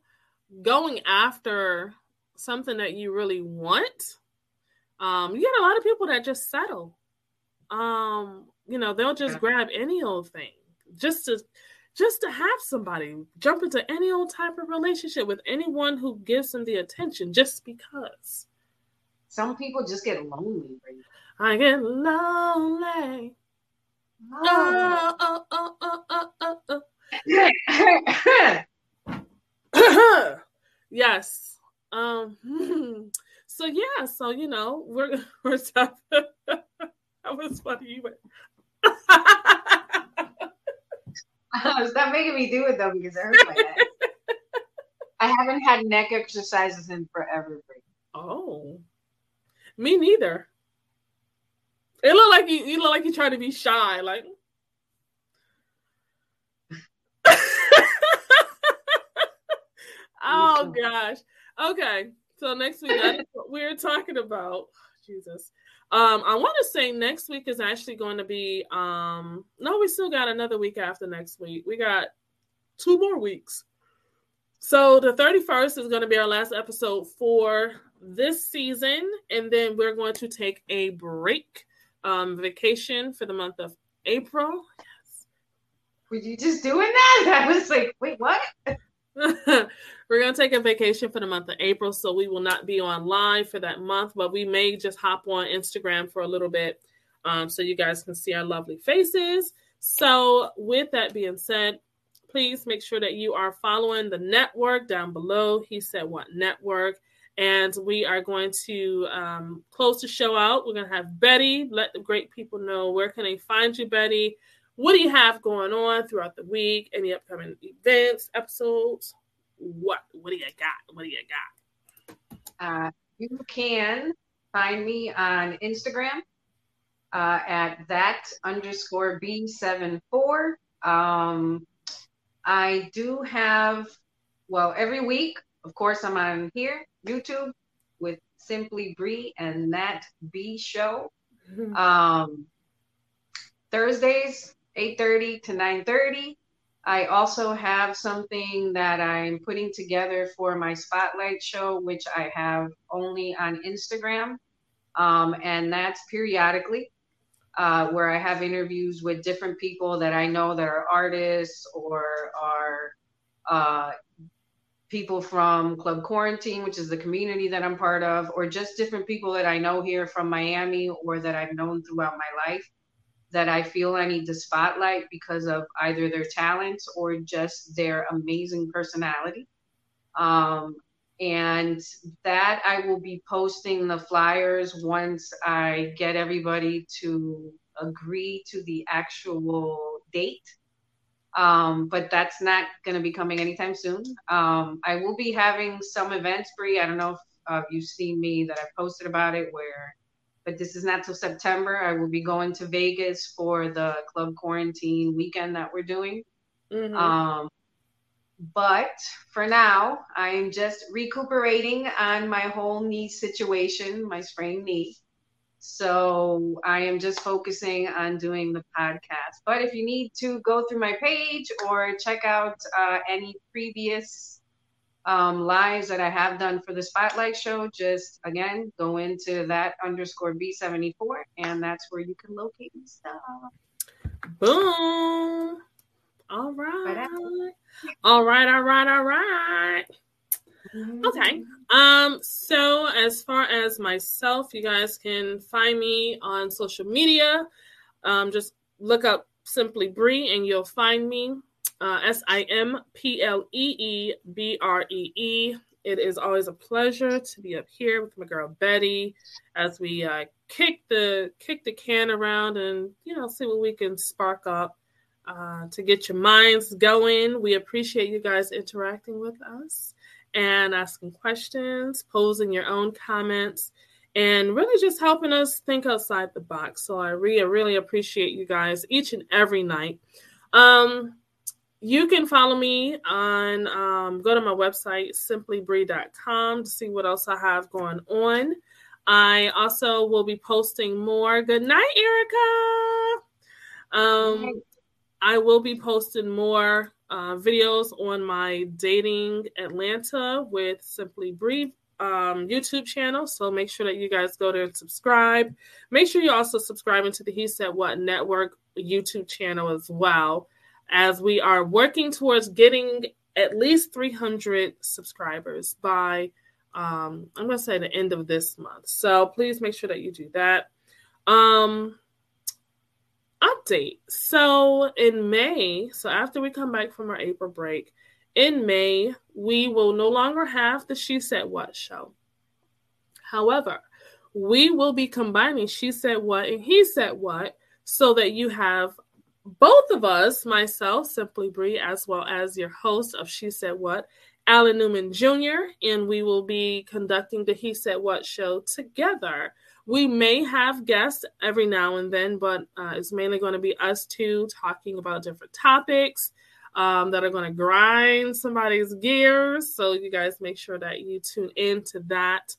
going after something that you really want um you got a lot of people that just settle um you know they'll just grab any old thing just to just to have somebody jump into any old type of relationship with anyone who gives them the attention just because Some people just get lonely. Right? I get lonely. Oh, oh, oh, oh, oh, oh, oh. yes. Um. [LAUGHS] So yeah. So you know we're [LAUGHS] we're [LAUGHS] that was funny. You went. [LAUGHS] Stop making me do it though because it hurts my neck. [LAUGHS] I haven't had neck exercises in forever. Oh. Me neither. It looked like you. You look like you trying to be shy. Like. [LAUGHS] oh gosh. Okay. So next week we're talking about. [SIGHS] Jesus. Um, I want to say next week is actually going to be um no, we still got another week after next week. We got two more weeks. So the 31st is going to be our last episode for this season, and then we're going to take a break, um, vacation for the month of April. Were you just doing that? [LAUGHS] I was like, wait, what? [LAUGHS] We're going to take a vacation for the month of April, so we will not be on live for that month, but we may just hop on Instagram for a little bit um, so you guys can see our lovely faces. So, with that being said, please make sure that you are following the network down below. He said, What network? And we are going to um, close the show out. We're going to have Betty let the great people know where can they find you, Betty. What do you have going on throughout the week? Any upcoming events, episodes? What what do you got? What do you got? Uh, you can find me on Instagram uh, at that underscore B74. Um, I do have, well, every week, of course, I'm on here, YouTube, with Simply Bree and that B show. Mm-hmm. Um, Thursdays, 8.30 to 9.30. I also have something that I'm putting together for my spotlight show, which I have only on Instagram. Um, and that's periodically uh, where I have interviews with different people that I know that are artists or are uh, people from Club Quarantine, which is the community that I'm part of, or just different people that I know here from Miami or that I've known throughout my life that I feel I need to spotlight because of either their talents or just their amazing personality. Um, and that I will be posting the flyers once I get everybody to agree to the actual date. Um, but that's not going to be coming anytime soon. Um, I will be having some events, Bree. I don't know if uh, you've seen me that I posted about it where but this is not till September. I will be going to Vegas for the club quarantine weekend that we're doing. Mm-hmm. Um, but for now, I am just recuperating on my whole knee situation, my sprained knee. So I am just focusing on doing the podcast. But if you need to go through my page or check out uh, any previous um, lives that I have done for the Spotlight Show, just again, go into that underscore B74, and that's where you can locate me stuff. Boom. All right. All right, all right, all right. Okay. Um, so as far as myself, you guys can find me on social media. Um, just look up simply Bree and you'll find me S I M P L E E B R E E. It is always a pleasure to be up here with my girl Betty as we uh, kick the kick the can around and you know see what we can spark up uh, to get your minds going. We appreciate you guys interacting with us and asking questions, posing your own comments, and really just helping us think outside the box. So I really, really appreciate you guys each and every night. Um, you can follow me on um, go to my website simplybree.com to see what else i have going on. I also will be posting more. Good night erica! Um, i will be posting more uh, videos on my dating atlanta with simply bree um, youtube channel. So make sure that you guys go there and subscribe. Make sure you also subscribe into the he said what network youtube channel as well as we are working towards getting at least 300 subscribers by um, I'm going to say the end of this month. So please make sure that you do that. Um, update. So in May, so after we come back from our April break, in May, we will no longer have the She Said What show. However, we will be combining She Said What and He Said What so that you have both of us, myself, Simply Bree, as well as your host of She Said What, Alan Newman Jr., and we will be conducting the He Said What show together. We may have guests every now and then, but uh, it's mainly going to be us two talking about different topics um, that are going to grind somebody's gears. So you guys make sure that you tune in to that.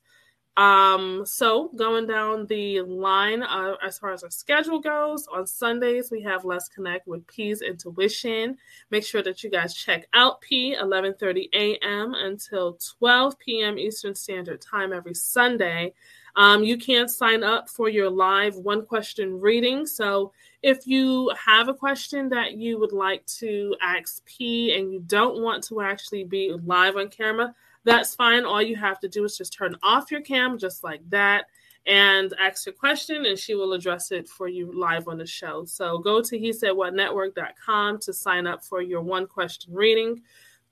Um, so going down the line uh, as far as our schedule goes, on Sundays we have Let's Connect with P's Intuition. Make sure that you guys check out P 11:30 a.m. until 12 p.m. Eastern Standard Time every Sunday. Um, you can sign up for your live one question reading. So if you have a question that you would like to ask P and you don't want to actually be live on camera, that's fine. All you have to do is just turn off your cam just like that and ask your question and she will address it for you live on the show. So go to he said what network.com to sign up for your one question reading.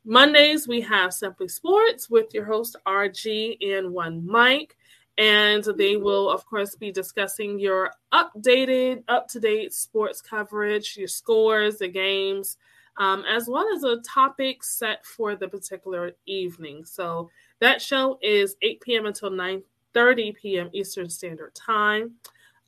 Mondays we have Simply Sports with your host RG and one Mike and they will of course be discussing your updated up to date sports coverage, your scores, the games, um, as well as a topic set for the particular evening. So that show is 8 p.m. until 9:30 9:30 p.m. Eastern Standard Time.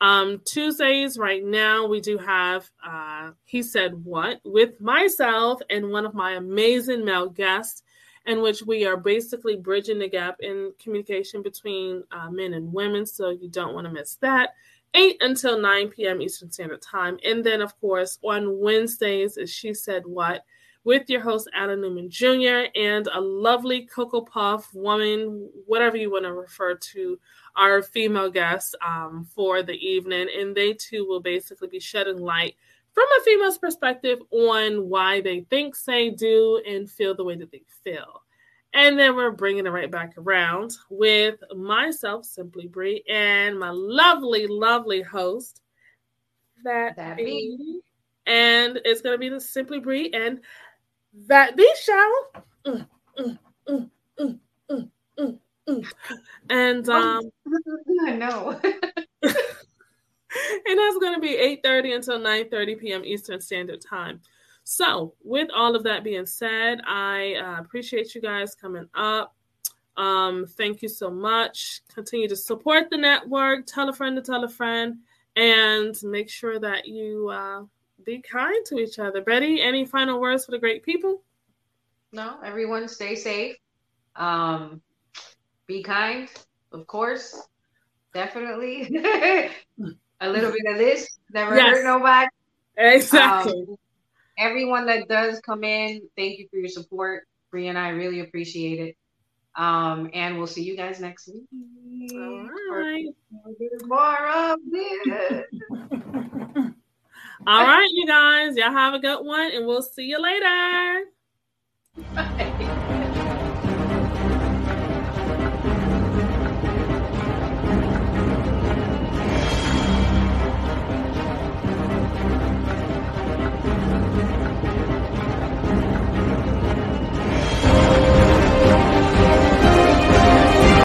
Um, Tuesdays, right now, we do have uh, He Said What with myself and one of my amazing male guests, in which we are basically bridging the gap in communication between uh, men and women. So you don't want to miss that. 8 until 9 p.m. Eastern Standard Time. And then, of course, on Wednesdays, as She Said What with your host, Alan Newman Jr., and a lovely Cocoa Puff woman, whatever you want to refer to our female guests um, for the evening. And they too will basically be shedding light from a female's perspective on why they think, say, do, and feel the way that they feel. And then we're bringing it right back around with myself, Simply Bree, and my lovely, lovely host, that, That. And it's going to be the Simply Bree and that B show. Mm, mm, mm, mm, mm, mm, mm. And um, [LAUGHS] I know. [LAUGHS] and that's going to be 8.30 until 9.30 p.m eastern standard time so with all of that being said i uh, appreciate you guys coming up um, thank you so much continue to support the network tell a friend to tell a friend and make sure that you uh, be kind to each other betty any final words for the great people No, everyone stay safe. Um, be kind, of course. Definitely. [LAUGHS] a little bit of this never Yes. hurt nobody. exactly Um, everyone that does come in, thank you for your support. Bree and I really appreciate it. Um, and we'll see you guys next week. all right More of this. [LAUGHS] all right you guys y'all have a good one and we'll see you later Bye. [LAUGHS]